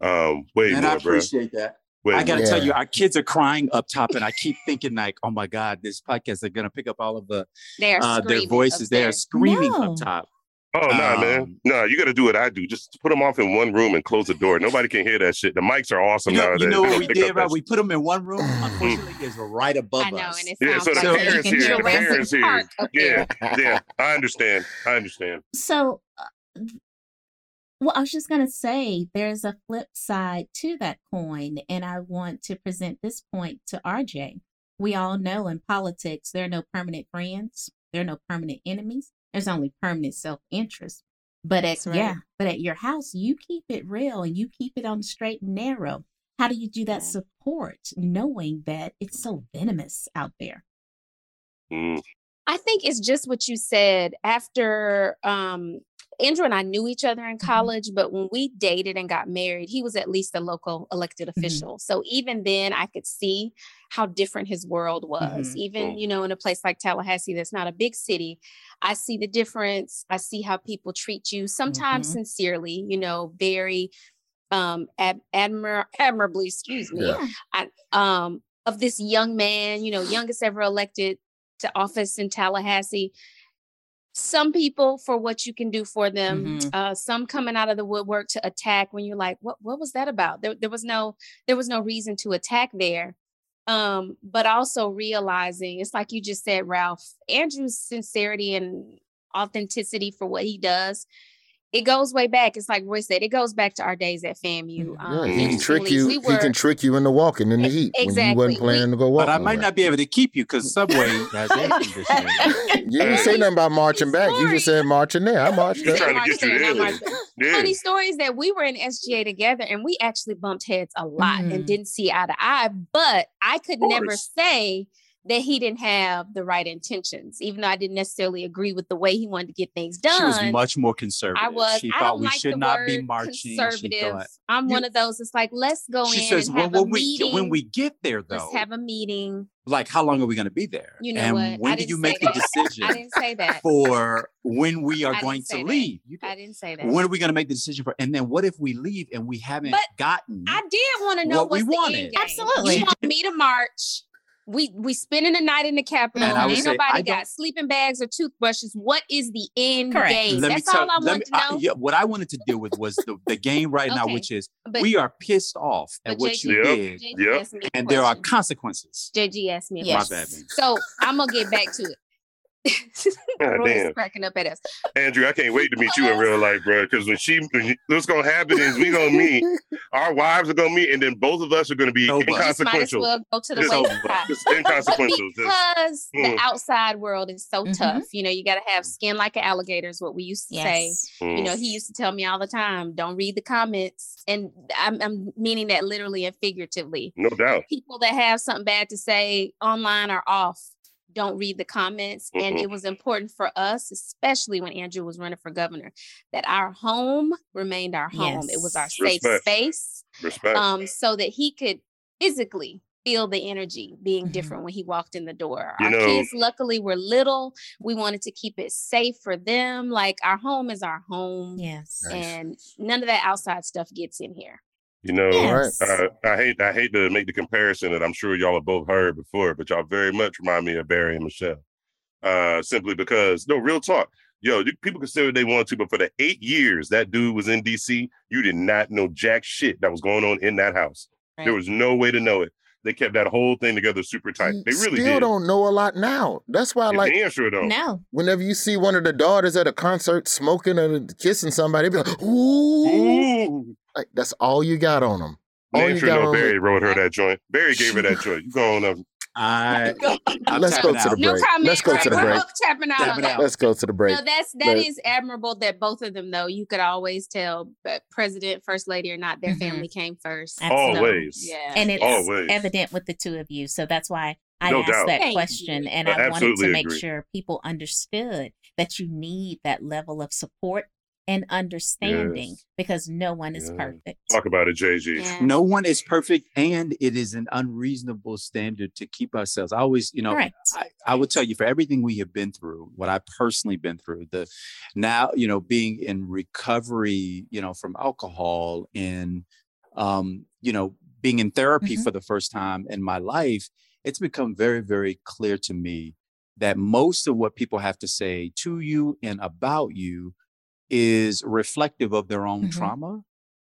D: Um, way
F: And I
D: more, bro.
F: I appreciate that.
D: Way
F: I got to
D: more.
F: tell you, our kids are crying up top, and I keep thinking like, "Oh my God, this podcast are gonna pick up all of the
G: They're
F: uh, their voices. They are screaming
C: No.
F: up top."
D: Oh no, man.
F: Um,
D: No, you got to do what I do. Just put them off in one room and close the door. Nobody can hear that shit. The mics are awesome
F: You know,
D: nowadays.
F: you know what we did,
D: up
F: right? We put them in one room. Unfortunately, it's right above
G: I know,
F: us.
G: and it
D: Yeah, so the
G: like
F: So-
D: parents here, the parents here.
G: Park
D: Yeah, yeah. I understand. I understand.
C: So, uh, well, I was just going to say there's a flip side to that coin, and I want to present this point to RJ. We all know in politics, there are no permanent friends, there are no permanent enemies, there's only permanent self interest. But at,
G: That's right.
C: yeah, but at your house, you keep it real and you keep it on the straight and narrow. How do you do that
G: Yeah.
C: support knowing that it's so venomous out there?
D: Mm,
G: I think it's just what you said. After um, Andrew and I knew each other in
C: Mhm.
G: college, but when we dated and got married, he was at least a local elected official. So even then, I could see how different his world was.
C: Mhm.
G: Even, you know, in a place like Tallahassee, that's not a big city, I see the difference. I see how people treat you, sometimes
C: Mhm.
G: sincerely, you know, very um ad- admir- admirably, excuse me,
B: Yeah.
G: I, um, of this young man, you know, youngest ever elected to office in Tallahassee. Some people for what you can do for them,
C: Mhm.
G: uh, some coming out of the woodwork to attack when you're like, what what was that about? There, there was no there was no reason to attack there. Um, but also realizing it's like you just said, Ralph, Andrew's sincerity and authenticity for what he does. It goes way back. It's like Roy said, it goes back to our days at FAMU. Um,
B: Yeah, he can trick you.
G: we
B: he can trick you into walking in the heat when you
G: exactly.
B: wasn't planning to go walk.
F: But I might not be able to keep you because Subway [laughs] has air conditioning.
B: You didn't say nothing about marching back. You just said marching there. I marched
D: He's
B: there.
D: trying to get you
G: Marcel, not
D: there.
G: Marcel.
D: Yeah.
G: funny stories that we were in SGA together and we actually bumped heads a lot
C: Mhm.
G: and didn't see eye to eye. But I could never say that he didn't have the right intentions, even though I didn't necessarily agree with the way he wanted to get things done.
F: She was much more conservative.
G: I was.
F: She
G: I
F: thought
G: don't
F: we
G: like
F: should not be marching.
G: Conservative.
F: thought,
G: I'm
F: You-
G: one of those. It's like let's go
F: she
G: in
F: says,
G: and
F: well,
G: have a
F: when we
G: meeting.
F: when we get there, though,
G: let's have a meeting.
F: like how long are we going to be there?
G: You know
F: and
G: what?
F: When do
G: didn't
F: you
G: say
F: make the decision
G: I didn't say that.
F: for when we are going to
G: that.
F: leave? You
G: I
F: did.
G: didn't say that.
F: When are we going to make the decision for? And then what if we leave and we haven't
G: But
F: gotten?
G: I did want to know
F: What we
G: what's the
F: wanted.
G: end game.
C: Absolutely.
G: You want me to march? We we spending the night in the Capitol.
C: And
G: Ain't
F: say,
G: nobody
F: I
G: got sleeping bags or toothbrushes. What is the end
C: Correct.
G: game?
F: Let me
G: That's
F: tell.
G: all I want
F: me,
G: to know.
F: I, yeah, what I wanted to deal with was the, the game right now, which is
G: but
F: we are pissed off at what
G: JG
F: you
D: Yep.
F: did,
G: JG
D: Yep.
G: asked me a
F: and there are consequences.
G: JG asked me
C: Yes.
F: My bad, man.
G: So I'm gonna get back to it. [laughs]
D: God damn.
G: cracking up at us.
D: Andrew, I can't wait to meet you in real life, bro. Because when she, when she- what's gonna happen is we gonna meet. [laughs] Our wives are gonna meet, and then both of us are gonna be
F: Nobody.
G: Just might as
D: inconsequential.
G: well go to the
D: Just,
G: wayside.
D: just inconsequential. Just,
G: Because the
D: Mm.
G: outside world is so
C: Mhm.
G: tough. You know, you got to have skin like an alligator, is what we used to say.
D: Mm.
G: You know, he used to tell me all the time, don't read the comments. And I'm, I'm meaning that literally and figuratively.
D: no doubt.
G: People that have something bad to say online are off. Don't read the comments. And
D: Mhm.
G: it was important for us, especially when Andrew was running for governor, that our home remained our home. It was our safe
D: Respect.
G: space
D: Respect.
G: um, so that he could physically feel the energy being
C: Mhm.
G: different when he walked in the door.
D: You
G: our
D: know-
G: kids, luckily, were little. We wanted to keep it safe for them. Like our home is our home,
C: Yes.
B: Nice.
G: and none of that outside stuff gets in here.
D: You know,
C: Yes.
D: uh, I hate I hate to make the comparison that I'm sure y'all have both heard before, but y'all very much remind me of Barry and Michelle. Uh, simply because no real talk. Yo, you, people can say what they want to, but for the eight years that dude was in DC, you did not know jack shit that was going on in that house. There was no way to know it. They kept that whole thing together super tight. They really
B: still
D: did.
B: don't know a lot now. That's why,
D: I
B: like,
D: damn sure don't.
C: No.
B: whenever you see one of the daughters at a concert smoking or kissing somebody, be like, ooh.
D: Ooh.
B: Like, that's all you got on them. All
D: Damn
B: you
D: sure
B: got
D: no
B: on
D: Barry wrote her that joint. Barry gave her that joint. You go on up.
F: I, [laughs]
B: Let's go to the
F: out.
G: No
B: break.
G: comment.
B: Let's go
G: right?
B: to the
G: We're
B: break.
G: both tapping out
F: Tapping out.
B: Let's go to the break.
G: No, that's that
B: Let-
G: is admirable that both of them though. You could always tell, but president, first lady or not, their
C: Mhm.
G: family came first.
C: Absolutely.
D: Always.
G: Yeah.
C: And it's
D: Always.
C: evident with the two of you. So that's why I
D: No
C: asked
D: doubt.
C: that
G: Thank
C: question.
G: you.
C: And
D: I
C: I wanted to make
D: agree.
C: sure people understood that you need that level of support and understanding
D: Yes.
C: because no one is
D: Yeah.
C: perfect.
D: Talk about it, JG.
G: Yeah.
F: No one is perfect, and it is an unreasonable standard to keep ourselves. I always, you know,
C: Correct.
F: I, I would tell you for everything we have been through, what I've personally been through, the now, you know, being in recovery, you know, from alcohol and, um, you know, being in therapy
C: Mhm.
F: for the first time in my life, it's become very, very clear to me that most of what people have to say to you and about you is reflective of their own
C: Mhm.
F: trauma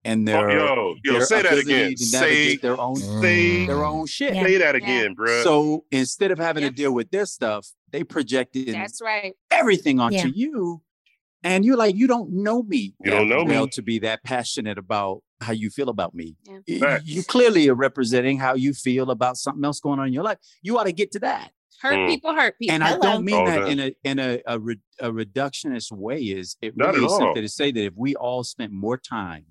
F: and
D: Oh,
F: their
D: yo, yo,
F: their
D: say that again. Say,
F: their own
D: say,
F: their own shit.
C: Yeah.
D: say that
G: Yeah.
D: again, bruh.
F: So instead of having
G: Yeah.
F: to deal with this stuff, they projected
G: That's right.
F: everything onto
C: Yeah.
F: you. And you're like, you don't know me.
D: You don't
F: that
D: know me.
F: to be that passionate about how you feel about me.
G: Yeah.
F: You clearly are representing how you feel about something else going on in your life. You ought to get to that.
G: Hurt
D: Mm.
G: people hurt people.
F: And I
C: Hello.
F: don't mean
D: All
F: that
D: that.
F: in a in a a, re, a reductionist way. Is it
D: Not
F: really
D: at
F: is
D: all.
F: simply to say that if we all spent more time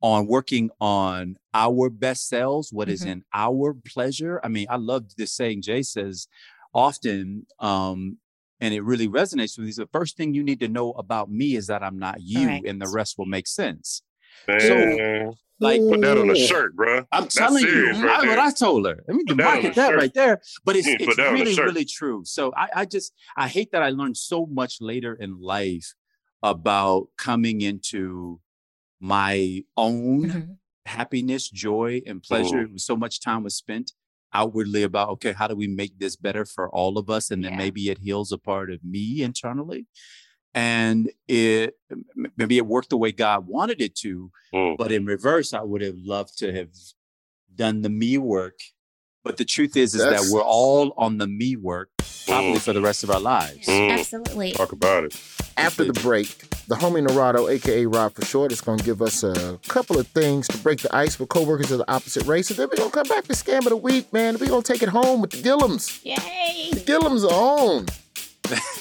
F: on working on our best selves, what is
C: Mhm.
F: in our pleasure? I mean, I love this saying Jay says often, um, and it really resonates with me. The first thing you need to know about me is that I'm not you, and the rest will make sense.
D: Man,
F: Like
D: put that on a shirt, bruh.
F: I'm
D: That's
F: telling
D: serious
F: you,
D: right
F: I, what. I told her. I mean, to
D: Put that
F: market
D: a
F: that right there. But it's,
D: You need to
F: it's
D: that
F: really, really true. So I, I just, I hate that I learned so much later in life about coming into my own
C: Mhm.
F: happiness, joy, and pleasure. It was So much time was spent outwardly about, okay, how do we make this better for all of us? And then
G: Yeah.
F: maybe it heals a part of me internally. And it maybe it worked the way God wanted it to,
D: Mm.
F: but in reverse, I would have loved to have done the me work. But the truth is, is
B: That's-
F: that we're all on the me work probably
D: Mm.
F: for the rest of our lives.
D: Mm.
C: Absolutely.
D: Talk about it.
B: After the break, the homie Narado, aka Rod for short, is gonna give us a couple of things to break the ice with coworkers of the opposite race, and then we're gonna come back to scam of the week, man. We're gonna take it home with the Gillums.
C: Yay.
B: The Gillums are on.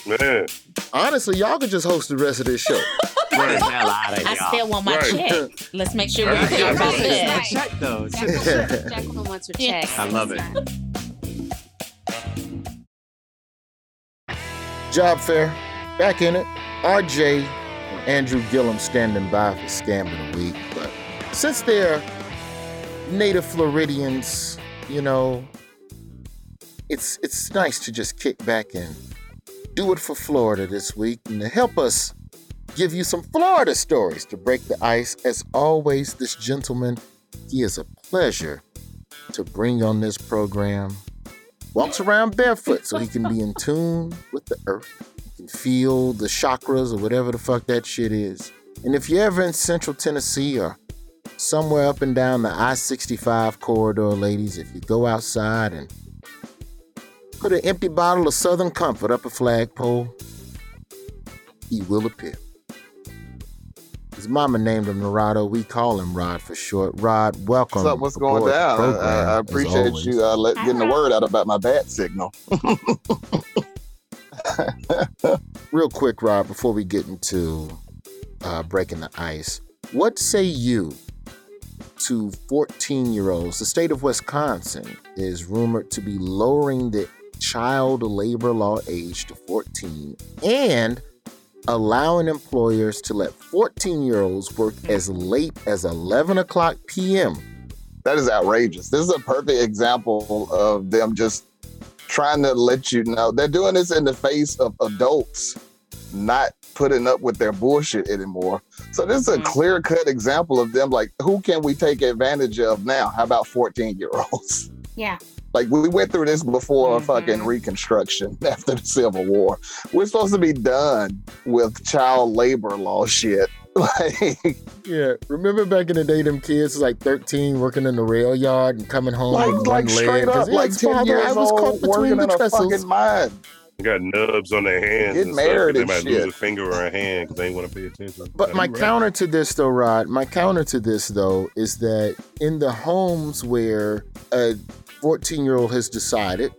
D: Man.
B: Honestly, y'all could just host the rest of this show. [laughs]
F: Get the hell out of
C: I
F: here.
C: still want my
D: Right.
C: check. [laughs] Let's make sure
D: Right.
C: we're clear about
D: Right.
C: that.
F: Check though.
G: Jacqueline, Jacqueline wants her
C: Yeah.
G: check.
F: I love it.
B: Job fair, back in it. RJ and Andrew Gillum standing by for scam of the week. But since they're native Floridians, you know, it's it's nice to just kick back and do it for Florida this week and to help us give you some Florida stories to break the ice. As always, this gentleman, he is a pleasure to bring on this program. Walks around barefoot so he can be in [laughs] tune with the earth. He can feel the chakras or whatever the fuck that shit is. And if you're ever in central Tennessee or somewhere up and down the I 65 corridor, ladies, if you go outside and put an empty bottle of Southern Comfort up a flagpole, he will appear. His mama named him Narado. We call him Rod for short. Rod, welcome.
H: What's up? What's going down? I,
B: program,
H: I, I appreciate you uh, let, getting the word out about my bat signal. [laughs]
B: Real quick, Rod, before we get into uh, breaking the ice, what say you to 14 year olds? The state of Wisconsin is rumored to be lowering the child labor law age to 14 and allowing employers to let 14 year olds work as late as 11 o'clock p.m.
H: That is outrageous. This is a perfect example of them just trying to let you know they're doing this in the face of adults not putting up with their bullshit anymore. So this is a
C: Mhm.
H: clear cut example of them like, who can we take advantage of now? How about 14 year olds?
C: Yeah.
H: Like we went through this before
C: Mhm.
H: fucking Reconstruction [laughs] after the Civil War. We're supposed to be done with child labor law shit. [laughs] Like,
B: Yeah, remember back in the day, them kids was like 13 working in the rail yard and coming home
H: like,
B: with
H: like
B: one leg.
H: up, like 10
B: father, I
H: years
B: was caught
H: old
B: between
H: working
B: the
H: in a
B: trestles.
H: fucking mine.
D: They got nubs on their hands.
H: Get
D: and stuff, 'cause
H: married
D: They
H: and
D: might lose a finger or a hand because they ain't want to pay attention.
B: But my
D: right.
B: counter to this, though, Rod, my counter to this, though, is that in the homes where a 14 year old has decided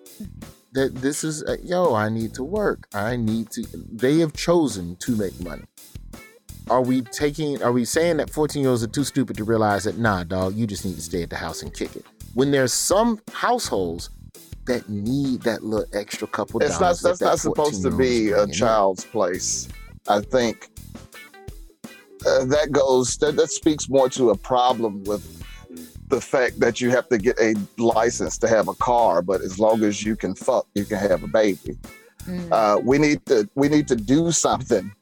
B: that this is, uh, yo, I need to work, I need to, they have chosen to make money. Are we taking, are we saying that 14 year olds are too stupid to realize that, nah, dog, you just need to stay at the house and kick it? When there's some households that need that little extra couple
H: It's
B: dollars. that
H: That's
B: that
H: not supposed to be a
B: bringing in.
H: child's place. I think uh, that goes. That, that speaks more to a problem with the fact that you have to get a license to have a car, but as long as you can fuck, you can have a baby.
C: Mm.
H: Uh, we need to. We need to do something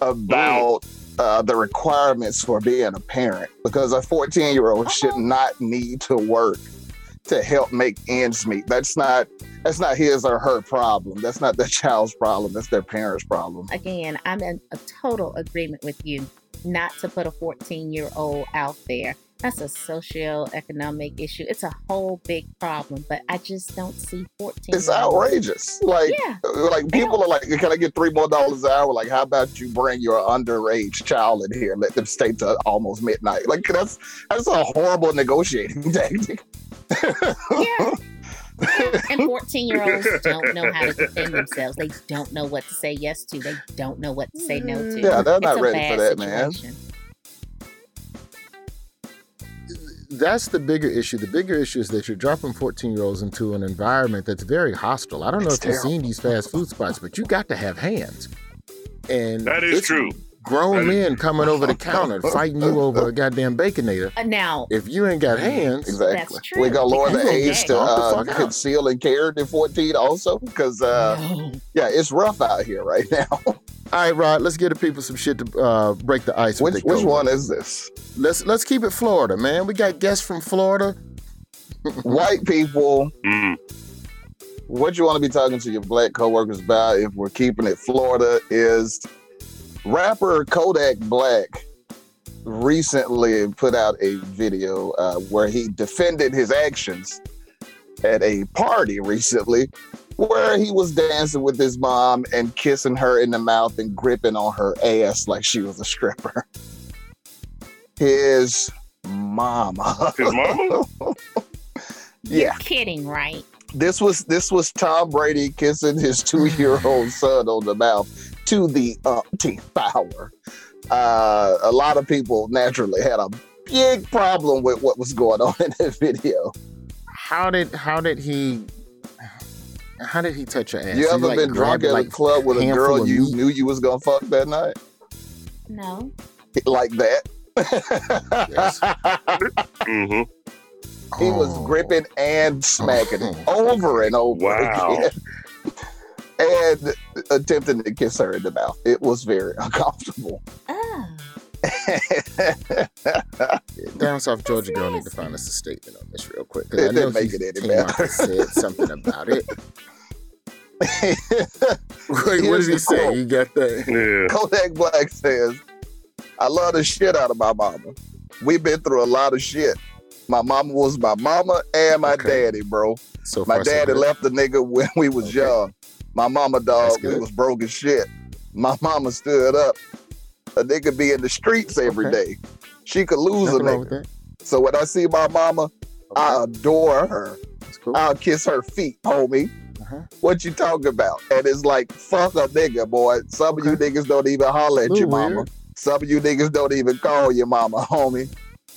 H: about. Uh, the requirements for being a parent because a 14 year old should not need to work to help make ends meet. That's not that's not his or her problem. That's not the [laughs] child's problem. That's their parents' problem.
C: Again, I'm in a total agreement with you not to put a 14 year old out there. That's a socio-economic issue. It's a whole big problem, but I just don't see 14.
H: It's outrageous. Like
C: Yeah.
H: like people are like, can I get three more dollars an hour? Like, how about you bring your underage child in here and let them stay till almost midnight? Like that's that's a horrible negotiating [laughs] tactic.
C: Yeah. And [laughs] 14 year olds don't know how to defend themselves. They don't know what to say yes to. They don't know what to say no to.
H: Yeah, they're not ready for that, man.
B: That's the bigger issue. The bigger issue is that you're dropping 14 year olds into an environment that's very hostile. I don't know
H: It's
B: if you've seen these fast food spots, but you got to have hands. And
D: That is true.
B: Grown men coming over the [laughs] counter fighting you over a goddamn baconator.
C: Uh, now,
B: If you ain't got hands,
H: Exactly.
C: That's true,
H: We gonna lower the age to
B: Knock the
H: uh, conceal and carry to 14 also because uh,
C: no.
H: yeah, it's rough out here right [laughs] now.
B: all right, Rod, let's give the people some shit to uh, break the ice. with
H: which which one is this?
B: Let's let's keep it Florida, man. We got guests from Florida. [laughs]
H: White people
D: Mm.
H: what you want to be talking to your black coworkers about if we're keeping it Florida is rapper Kodak Black recently put out a video uh, where he defended his actions at a party recently where he was dancing with his mom and kissing her in the mouth and gripping on her ass like she was a stripper. His mama.
D: His mama? [laughs]
H: yeah
C: You're kidding, right?
H: this was this was Tom Brady kissing his two year old [laughs] son on the mouth to the umpteenth power. Uh, a lot of people naturally had a big problem with what was going on in that video.
B: How did how did he How did he touch your ass?
H: You
B: He,
H: ever
B: like,
H: been drunk at
B: it,
H: a club with a girl you
B: meat?
H: knew you was gonna fuck that night?
C: No.
H: Like that?
B: Yes. [laughs]
D: hmm
H: He was
B: Oh.
H: gripping and smacking over and over
D: Wow.
H: again. And attempting to kiss her in the mouth. It was very [laughs] uncomfortable.
C: Oh. [laughs]
B: Down South Georgia girl need to find us a statement on this real quick. 'cause
H: It
B: I know
H: didn't make it any
B: came out
H: better.
B: and said something about it. [laughs] What, what did he say?
H: quote.
B: You got that?
D: Yeah.
H: Kodak Black says, I love the shit out of my mama. We've been through a lot of shit. My mama was my mama and my
B: Okay.
H: daddy, bro.
B: So
H: My
B: far, so
H: daddy
B: good.
H: left the nigga when we was
B: Okay.
H: young. My mama dog, was broke as shit. My mama stood up. A nigga be in the streets every
B: Okay.
H: day. She could lose
B: Nothing
H: a nigga. So when I see my mama, I adore her.
B: Cool.
H: I'll kiss her feet, homie.
B: Uh-huh.
H: What you talking about? And it's like, fuck a nigga, boy. Some of you niggas don't even holler at your mama.
B: weird.
H: Some of you niggas don't even call your mama, homie.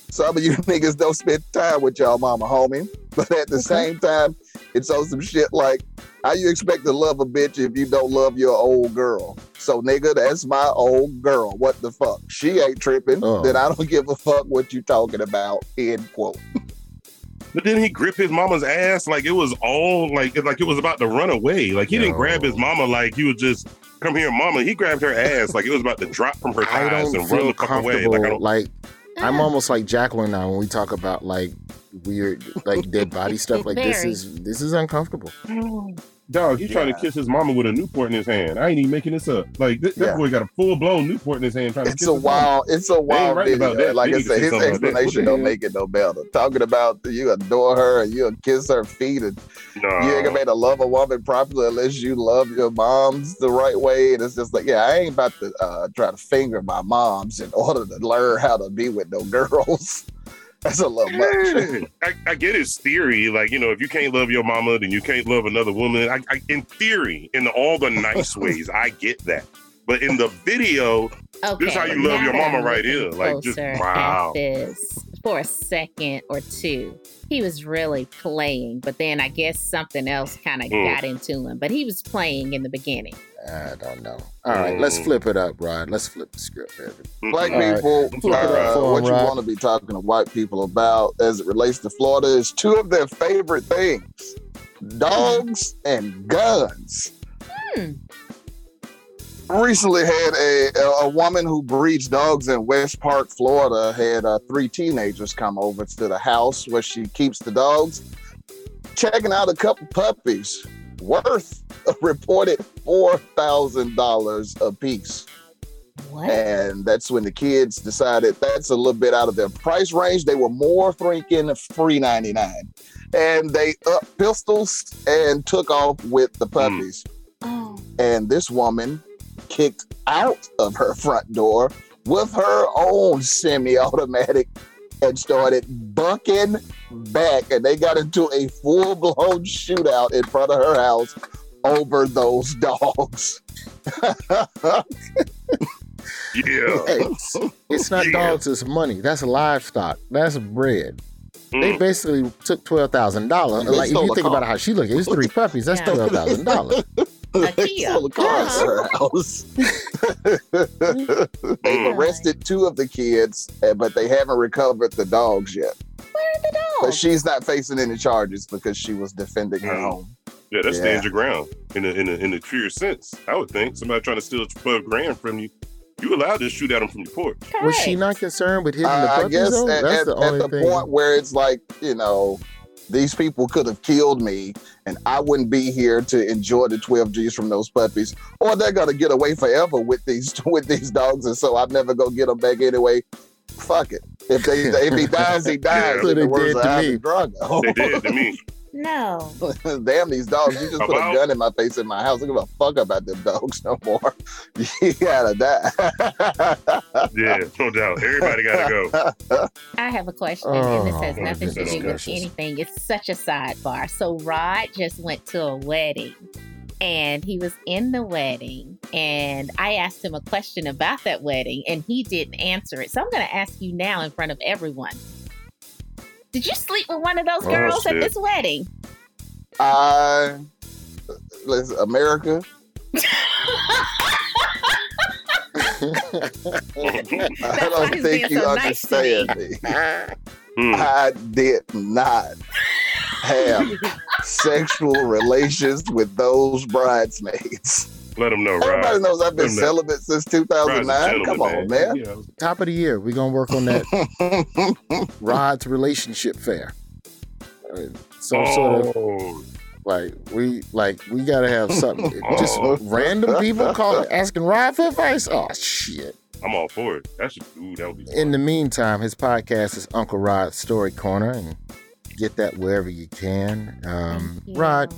H: Some of you [laughs] niggas don't spend time with y'all mama, homie. [laughs] But at the same time, it's on some shit like, how you expect to love a bitch if you don't love your old girl? So, nigga, that's my old girl. What the fuck? She ain't tripping.
B: Oh.
H: Then I don't give a fuck what you talking about. End quote. [laughs]
D: But then he grip his mama's ass like it was all like like it was about to run away. Like he didn't grab his mama like he was just come here, mama. He grabbed her ass like it was about to drop from her
B: I
D: thighs
B: don't
D: and run the fuck away. Like I don't.
B: Like I'm
C: Ah.
B: almost like Jacqueline now when we talk about like weird, like dead body stuff. Like this is this is uncomfortable. [sighs] [laughs]
D: Dog, he's trying
H: Yeah.
D: to kiss his mama with a Newport in his hand. I ain't even making this up. Like this,
H: Yeah.
D: that boy got a full blown Newport in his hand trying to
H: It's
D: kiss
H: a
D: his mama.
H: wild, it's a wild
D: right
H: video.
D: about that.
H: Like
D: They
H: I said, his
D: something about that. What
H: explanation don't make it no better. Talking about you adore her and you'll kiss her feet and
D: Nah.
H: you ain't gonna be able to love a woman properly unless you love your moms the right way. And it's just like, yeah, I ain't about to uh, try to finger my moms in order to learn how to be with no [laughs] girls. That's a little much.
D: I, I get his theory. Like, you know, if you can't love your mama, then you can't love another woman. I, I, in theory, in all the nice [laughs] ways, I get that. But in the video,
C: Okay.
D: This how you love your mama right here. Like, just-
C: closer
D: wow.
C: At this for a second or two, he was really playing, but then I guess something else kind of
D: Mm.
C: got into him. But he was playing in the beginning.
B: I don't know. All right, let's
D: Mm.
B: flip it up, Rod. Let's flip the script, baby.
H: Black
B: All right.
H: people,
D: Flip it
H: uh,
B: up for 'em,
H: what you
B: Rod.
H: want to be talking to white people about as it relates to Florida is two of their favorite things dogs and guns.
C: Hmm.
H: Recently had a, a, a woman who breeds dogs in West Park, Florida, had uh, three teenagers come over to the house where she keeps the dogs, checking out a couple puppies worth a [laughs] reported $4,000 a piece.
C: What?
H: And that's when the kids decided that's a little bit out of their price range. They were more thinking free 99. And they up pistols and took off with the puppies.
C: oh.
H: And this woman kicked out of her front door with her own semi automatic and started bucking back. And they got into a full blown shootout in front of her house over those dogs.
D: Yeah. [laughs]
B: It's, it's not
D: Yeah.
B: dogs, it's money. That's livestock. That's bread. They
D: Mm.
B: basically took twelve thousand dollars. Like if you think
H: car.
B: about how she looked, it's three puppies. That's
C: Yeah.
B: twelve thousand dollars. [laughs]
C: A
H: they
C: Kia.
H: stole a car at her house. [laughs] They've
C: Mm.
H: arrested two of the kids, uh, but they haven't recovered the dogs yet.
C: Where are the dogs?
H: But she's not facing any charges because she was defending her home.
D: Yeah, that
H: Yeah.
D: stands your ground in a in a in a pure sense. I would think somebody trying to steal twelve grand from you, you allowed to shoot at them from your porch.
B: Was she not concerned with hitting the
H: Uh, I guess
B: though?
H: at,
B: That's
H: at-
B: the
H: at the
B: thing.
H: point where it's like, you know, these people could have killed me and I wouldn't be here to enjoy the 12 G's from those puppies. Or they're gonna get away forever with these [laughs] with these dogs, and so I'm never gonna get them back anyway. Fuck it. If they if he dies, he [laughs] dies.
B: Yeah. They did to me.
D: They did to me.
C: No. [laughs]
H: Damn these dogs! You just put a gun in my face in my house. I don't give a fuck about them dogs no more. [laughs] You gotta die.
D: Yeah, no doubt. Everybody gotta go. [laughs]
C: I have a question, and this has
B: Oh,
C: nothing to do with anything. It's such a sidebar. So Rod just went to a wedding, and he was in the wedding, and I asked him a question about that wedding, and he didn't answer it. So I'm going to ask you now in front of everyone. Did you sleep with one of those
B: Oh,
C: girls at this wedding?
H: I let's America. [laughs] I don't think you
C: so nice me.
H: understand me.
D: Hmm.
H: I did not have [laughs] sexual relations with those bridesmaids.
D: Let them know, Rod.
H: Everybody
D: Rod.
H: knows I've been
D: Them know.
H: celibate since 2009. Come on,
D: gentleman,
H: man.
D: You know,
B: Top of the year, we're gonna work on that [laughs] Rod's relationship fair. Some sort of
D: oh,
B: like we like we gotta have something. [laughs] Just oh. random people calling asking Rod for advice. Oh shit.
D: I'm all for it. That should, ooh, that would be.
B: In the meantime, his podcast is Uncle Rod's Story Corner, and get that wherever you can. Um,
C: you.
B: Rod,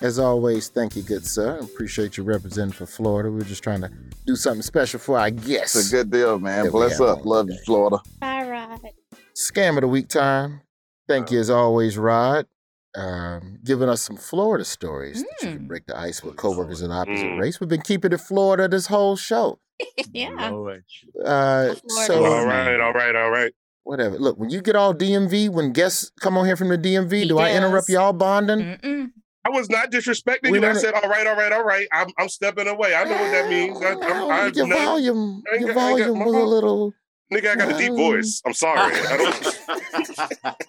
B: as always, thank you, good sir. Appreciate you representing for Florida. We're just trying to do something special for our guests.
H: It's a good deal, man. Bless up.
B: on
H: Love you, Florida.
G: Bye, Rod.
B: Scam of the week time. Thank you as always, Rod. Um, giving us some Florida stories that you can
C: Mm.
B: break the ice with coworkers of the opposite
D: Mm.
B: race. We've been keeping it Florida this whole show. [laughs]
C: yeah.
F: Lord.
B: Uh,
G: Florida.
B: so
D: all right, all right, all right.
B: Whatever. Look, when you get all DMV, when guests come on here from the DMV,
C: He
B: do I interrupt y'all bonding?
C: Mm-mm.
D: I was not disrespecting
B: We
D: you. I said, all right, all right, all right. I'm, I'm stepping away. I know what that means. I, I'm, I've
B: your
D: no,
B: volume,
D: I
B: your
D: got- I ain't got
B: volume was a little.
D: nigga, I got a deep
B: Um,
D: voice. I'm sorry. I don't.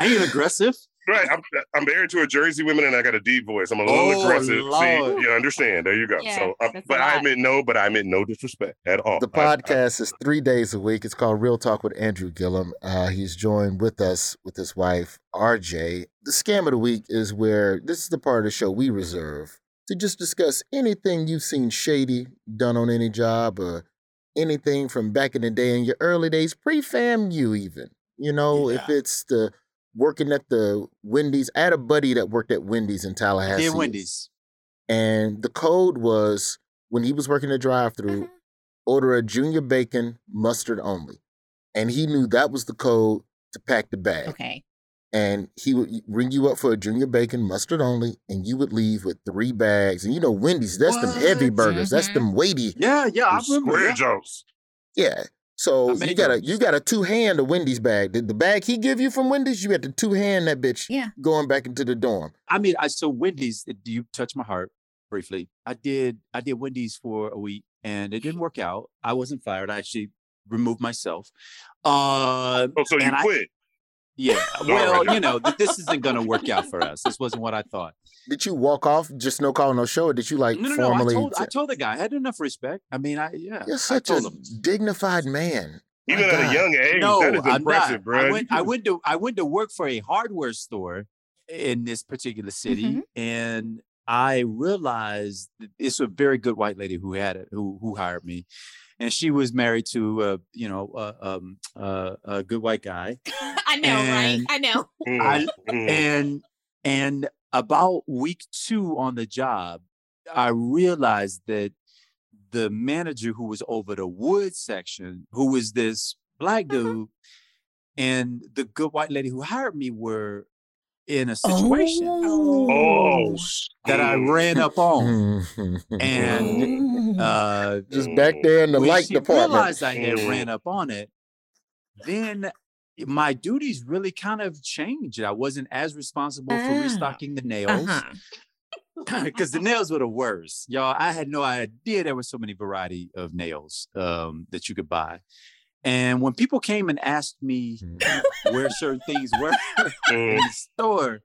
D: [laughs]
F: Ain't aggressive.
D: Right. I'm, I'm married to a Jersey woman and I got a deep voice. I'm a little
F: Oh,
D: aggressive.
F: Lord.
D: See, you understand. There you go.
G: Yeah,
D: so, uh, but I meant no, but I meant no disrespect at all.
B: The
D: I- I-
B: podcast is three days a week. It's called Real Talk with Andrew Gillum. Uh, he's joined with us with his wife, RJ. The scam of the week is where this is the part of the show we reserve to just discuss anything you've seen shady done on any job or anything from back in the day in your early days, pre FAMU even. You know, if it's the working at the Wendy's. I had a buddy that worked at Wendy's in Tallahassee.
F: Did Wendy's.
B: And the code was when he was working the drive through, order a junior bacon mustard only. And he knew that was the code to pack the bag.
C: Okay.
B: And he would ring you up for a junior bacon mustard only, and you would leave with three bags. And you know, Wendy's, that's them heavy burgers. That's
C: Mhm.
B: them weighty.
F: Yeah, yeah, I
D: Some
F: remember.
D: Square
F: yeah.
B: Yeah. So you got a you got a two hand of Wendy's bag. The, the bag he give you from Wendy's, you had to two hand that bitch
C: Yeah.
B: going back into the dorm.
F: I mean, I so Wendy's. Do you touch my heart briefly? I did. I did Wendy's for a week, and it didn't work out. I wasn't fired. I actually removed myself. Uh,
D: Oh, so you
F: And I-
D: quit.
F: Yeah. [laughs] Well, you know, this isn't going to work out for us. This wasn't what I thought.
B: Did you walk off just no call, no show, or did you like
F: No, no, no. I told. I
B: t-
F: told the guy. I had enough respect. I mean, I yeah.
B: You're such a
F: him.
B: dignified man.
D: Even at a young age,
F: No,
D: that is
F: I'm
D: impressive,
F: not.
D: bro.
F: I went. I went to. I went to work for a hardware store in this particular city,
C: Mhm.
F: and I realized it's a very good white lady who had it, who who hired me, and she was married to uh, you know uh, um, uh, a good white guy, [laughs]
C: I know, right? I know.
D: Mm,
F: I-
D: mm.
F: and and about week two on the job, I realized that the manager who was over the wood section, who was this black dude, and the good white lady who hired me were in a situation
D: oh,
F: that I ran up on. And
C: Oh. [laughs]
F: uh,
B: just back there in the light
F: she
B: department.
F: realized I had ran up on it, then my duties really kind of changed. I wasn't as responsible for
C: Ah.
F: restocking the nails
C: Uh-huh. [laughs]
F: because the nails were the worst. Y'all, I had no idea there was so many variety of nails um, that you could buy. And when people came and asked me where certain things were [laughs] in
D: Mm.
F: the store,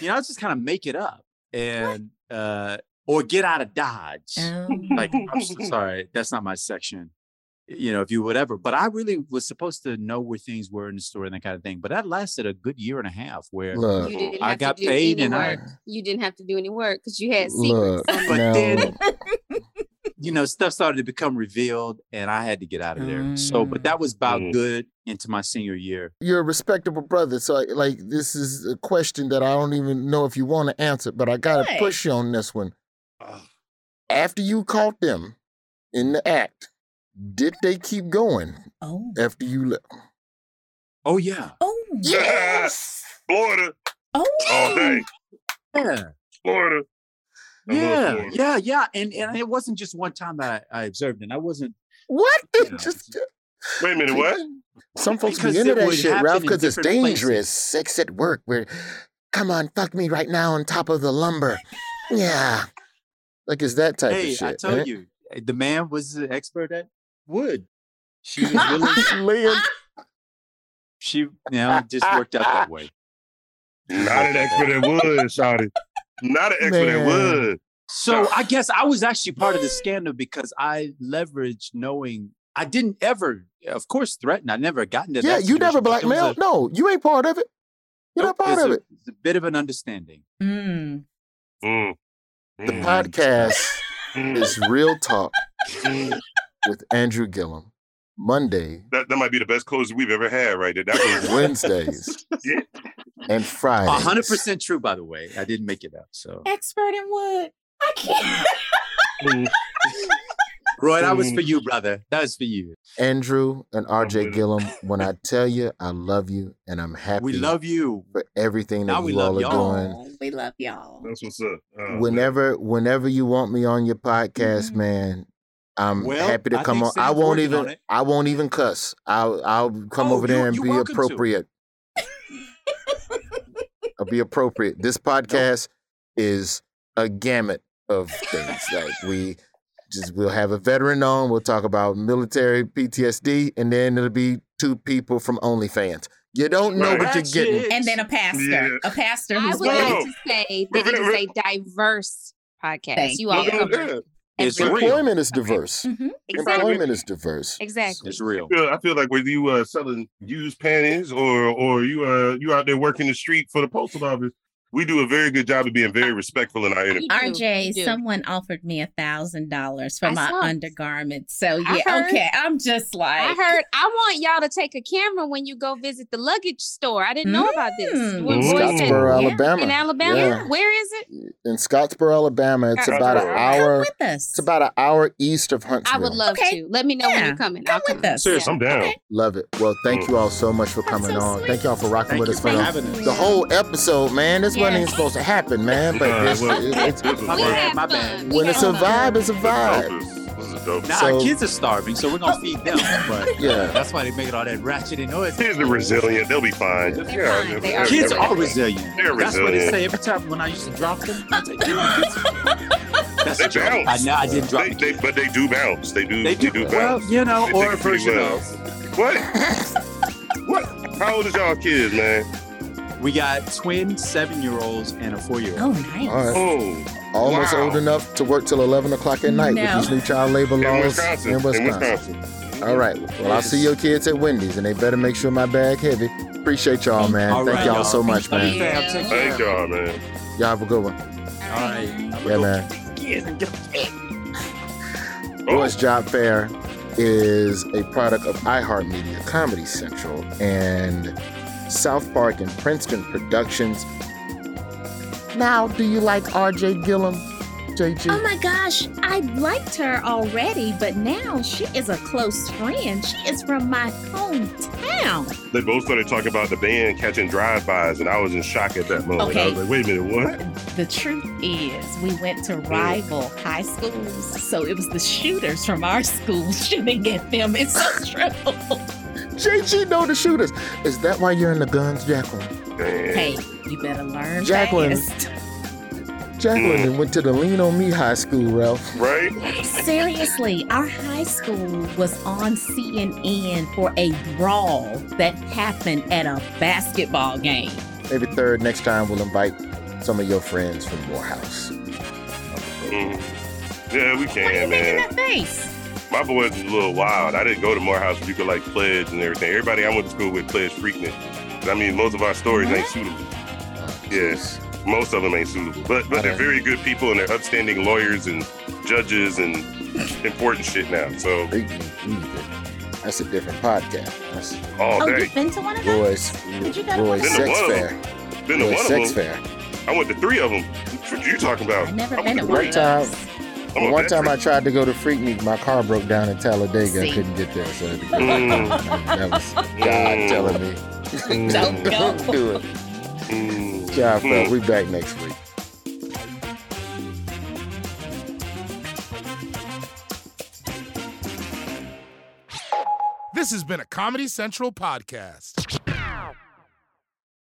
F: you know, I just kind of make it up and uh, or get out of Dodge.
C: Oh.
F: Like, I'm so [laughs] sorry, that's not my section. You know, if you whatever. But I really was supposed to know where things were in the store and that kind of thing. But that lasted a good year and a half where
B: Look,
G: You didn't
F: I
G: have
F: got
G: to do
F: paid
G: any
F: and I-
G: work. You didn't have to do any work because you had
B: look.
F: But
B: now,
F: then- you know, stuff started to become revealed and I had to get out of there. So, but that was about
D: Mm.
F: good into my senior year.
B: you're a respectable brother, so I- like this is a question that I don't even know if you want to answer, but I gotta
C: What?
B: push you on this one.
D: Ah.
B: After you caught them in the act, did they keep going
C: Oh.
B: after you left?
F: Oh yeah.
C: Oh.
B: Yes.
D: Florida
C: Oh.
D: all day.
F: Yeah.
D: Florida. I love
F: Yeah.
D: Florida.
F: Yeah. Yeah. And and it wasn't just one time that I, I observed it. I wasn't
B: What?
F: Yeah. [laughs]
B: Just
D: Wait a minute, what?
B: some folks
F: Because
B: be into that shit, Ralph, because it's
F: different places.
B: dangerous. Sex at work, where come on, fuck me right now on top of the lumber. Yeah. Like it's that type
F: hey,
B: of shit.
F: I told
B: man.
F: you, eh, the man was an expert at wood. She was [laughs] really
B: Leah,
F: she, you know, it just worked out that way.
D: Not an expert at wood, Shawty. Not an expert at
B: Man.
D: wood.
F: So I guess I was actually part of the [gasps] scandal because I leveraged knowing I didn't ever, of course, threaten. I never got into
B: yeah,
F: that.
B: you never
F: situation, but
B: blackmailed. No, you ain't part of it. You're
F: nope,
B: not part of
F: a-
B: it.
F: there's a bit of an understanding.
C: Mm.
D: Mm.
B: The
D: Mm.
B: podcast
D: Mm.
B: is Real Talk
D: Mm.
B: with Andrew Gillum. Monday,
D: That, that might be the best close we've ever had, right there. That was
B: Wednesdays,
D: Yeah.
B: And Fridays.
F: A hundred percent true, by the way. I didn't make it up. So,
C: Expert in wood. I can't.
D: Mm. [laughs]
F: Roy, that was
D: Mm.
F: for you, brother. That was for you.
B: Andrew and RJ
D: with.
B: Gillum, [laughs] when I tell you I love you and I'm happy
F: We love you.
B: for everything that
F: Now we
B: you
F: love
B: all are
F: y'all.
B: doing.
C: We love y'all.
D: That's what's up. Oh,
B: Whenever, whenever you want me on your podcast,
C: Mhm.
B: man, I'm
F: Well,
B: happy to
F: I
B: come on.
F: think
B: I won't even. I won't even cuss. I'll I'll come
F: Oh,
B: over there and be appropriate. [laughs] I'll be appropriate. This podcast is a gamut of things. Like we just we'll have a veteran on. We'll talk about military PTSD, and then it'll be two people from OnlyFans. You don't know
D: Right.
B: what you're getting.
C: And then a pastor.
D: Yeah.
C: A pastor
G: I
C: who's
G: would
C: willing
G: like
C: to
G: to say that it [laughs] a diverse podcast.
C: Thank
G: you all
C: you.
G: Cover
F: It's
G: everything.
F: real.
B: Employment is diverse.
C: Mhm.
G: Exactly.
B: Employment is diverse.
G: Exactly.
F: It's real.
D: I feel, I feel like whether you uh selling used panties or or you uh you out there working the street for the postal office, we do a very good job of being very respectful in our interview.
C: RJ, someone offered me a thousand dollars for
G: I
C: my
G: saw.
C: undergarments. So yeah,
G: heard.
C: okay. I'm just like
G: I heard. I want y'all to take a camera when you go visit the luggage store. I didn't know about this.
C: Mm.
G: When
D: Mm.
G: Roy said-
B: Scottsboro,
C: Yeah.
B: Alabama.
G: in Alabama.
B: Yeah.
G: Where is it?
B: In Scottsboro, Alabama, it's about an
G: Scottsboro.
C: come
B: hour.
C: with us.
B: It's about an hour east of Huntsville.
G: I would love
C: Okay.
G: to. Let me know when you're coming.
C: Come
G: I'll
C: with
G: come.
C: us.
F: Seriously.
D: I'm down.
C: Okay.
B: Love it. Well, thank you all so much for
C: That's
B: coming
C: so
B: on.
C: sweet.
B: Thank y'all for rocking
F: Thank
B: with
F: you
B: us
F: for
B: for the,
F: having us.
B: the whole episode, man. This wasn't even supposed to happen, man. But
D: Nah,
B: it's,
D: it wasn't.
B: it's,
D: This was
F: My bad, my bad.
G: We
B: when it's a vibe, it's a vibe.
D: is dope. This is dope.
F: Now
B: So-
F: our kids are starving, so we're gonna feed them. But [laughs]
B: Yeah.
F: that's why they making all that ratchet noise.
D: Kids are resilient. They'll be fine. Just-
G: They're
D: yeah,
G: fine.
D: they're-
G: They
D: they're-
F: Kids
D: they're
F: are
D: fine.
F: resilient.
D: They're
F: That's what they say every time when I used to drop them. I say, "Give me kids." That's
D: They
F: a joke. I
D: bounce.
F: know I didn't drop
D: They, they, but they do bounce. They do.
F: They
D: They
F: do.
D: do,
F: well,
D: bounce.
F: you know,
D: They
F: or a
D: pretty
F: version
D: well.
F: of.
D: What? what? How old is y'all kids, man?
F: We got twin seven-year-olds and a four-year-old.
C: Oh, nice.
B: All right.
D: Oh,
B: Almost
D: wow.
B: old enough to work till 11 o'clock at night
C: No.
B: with these new child labor
D: in
B: laws
D: Wisconsin.
B: in
D: In
B: Wisconsin.
D: Wisconsin.
B: All right. Well, I'll see your kids at Wendy's, and they better make sure my bag heavy. Appreciate y'all, man.
F: All
B: Thank
F: right,
B: y'all
F: y'all.
B: so much,
F: Love
B: man.
F: you,
D: Thank y'all, man.
B: Y'all have a good one.
F: All right. I'm
B: Yeah, man.
F: feed kids and get them fed.
D: Oh,
B: Roy's Job Fair is a product of iHeartMedia, Comedy Central, and South Park and Princeton Productions. Now, do you like RJ Gillum, JG?
C: Oh my gosh, I liked her already, but now she is a close friend. She is from my hometown.
D: they both started talking about the band catching drive-bys, and I was in shock at that moment. I
C: Okay.
D: was like, wait a minute, what?
C: The truth is, we went to mm. rival high schools, so it was the shooters from our school [laughs] shooting at them. It's so true.
B: JG know the shooters. Is that why you're in the guns, Jacqueline?
C: Hey, you better learn
B: Jacqueline.
C: fast.
B: Jacqueline
D: Mm.
B: went to the Lean on Me High School, Ralph.
D: Right?
C: Seriously, our high school was on CNN for a brawl that happened at a basketball game.
B: Maybe third next time we'll invite some of your friends from Morehouse.
D: Mhm. Yeah, we can,
C: What do you
D: can,
C: make in
D: man.
C: that face?
D: My boys was a little wild. I didn't go to Morehouse where you could like pledge and everything. Everybody I went to school with pledge freakness. I mean, most of our stories ain't suitable. Yes. Most of them ain't suitable. But but they're very good people and they're upstanding lawyers and judges and important shit now. So
B: That's a different podcast. That's
D: all
C: Oh,
D: day.
C: you've been to one of those?
B: Roy's,
C: Did you go to
B: Roy's
C: one
D: of
B: Sex
D: those?
B: Fair.
D: Been to one of them.
B: Fair.
D: I went to three of them. What are you talking about?
C: I've never
D: I
C: been
D: went
C: to
D: to
C: one
B: One
C: of
B: time,
C: those.
D: I'm
B: one time I tried to go to Freaknik, my car broke down in Talladega. I couldn't get there, so I had to go.
D: Mm. [laughs]
B: that was God
D: Mm.
B: telling me.
C: Don't [laughs] go.
B: Don't do it.
D: Mm.
B: Job Fair.
D: Mm.
B: We back next week.
A: This has been a Comedy Central podcast.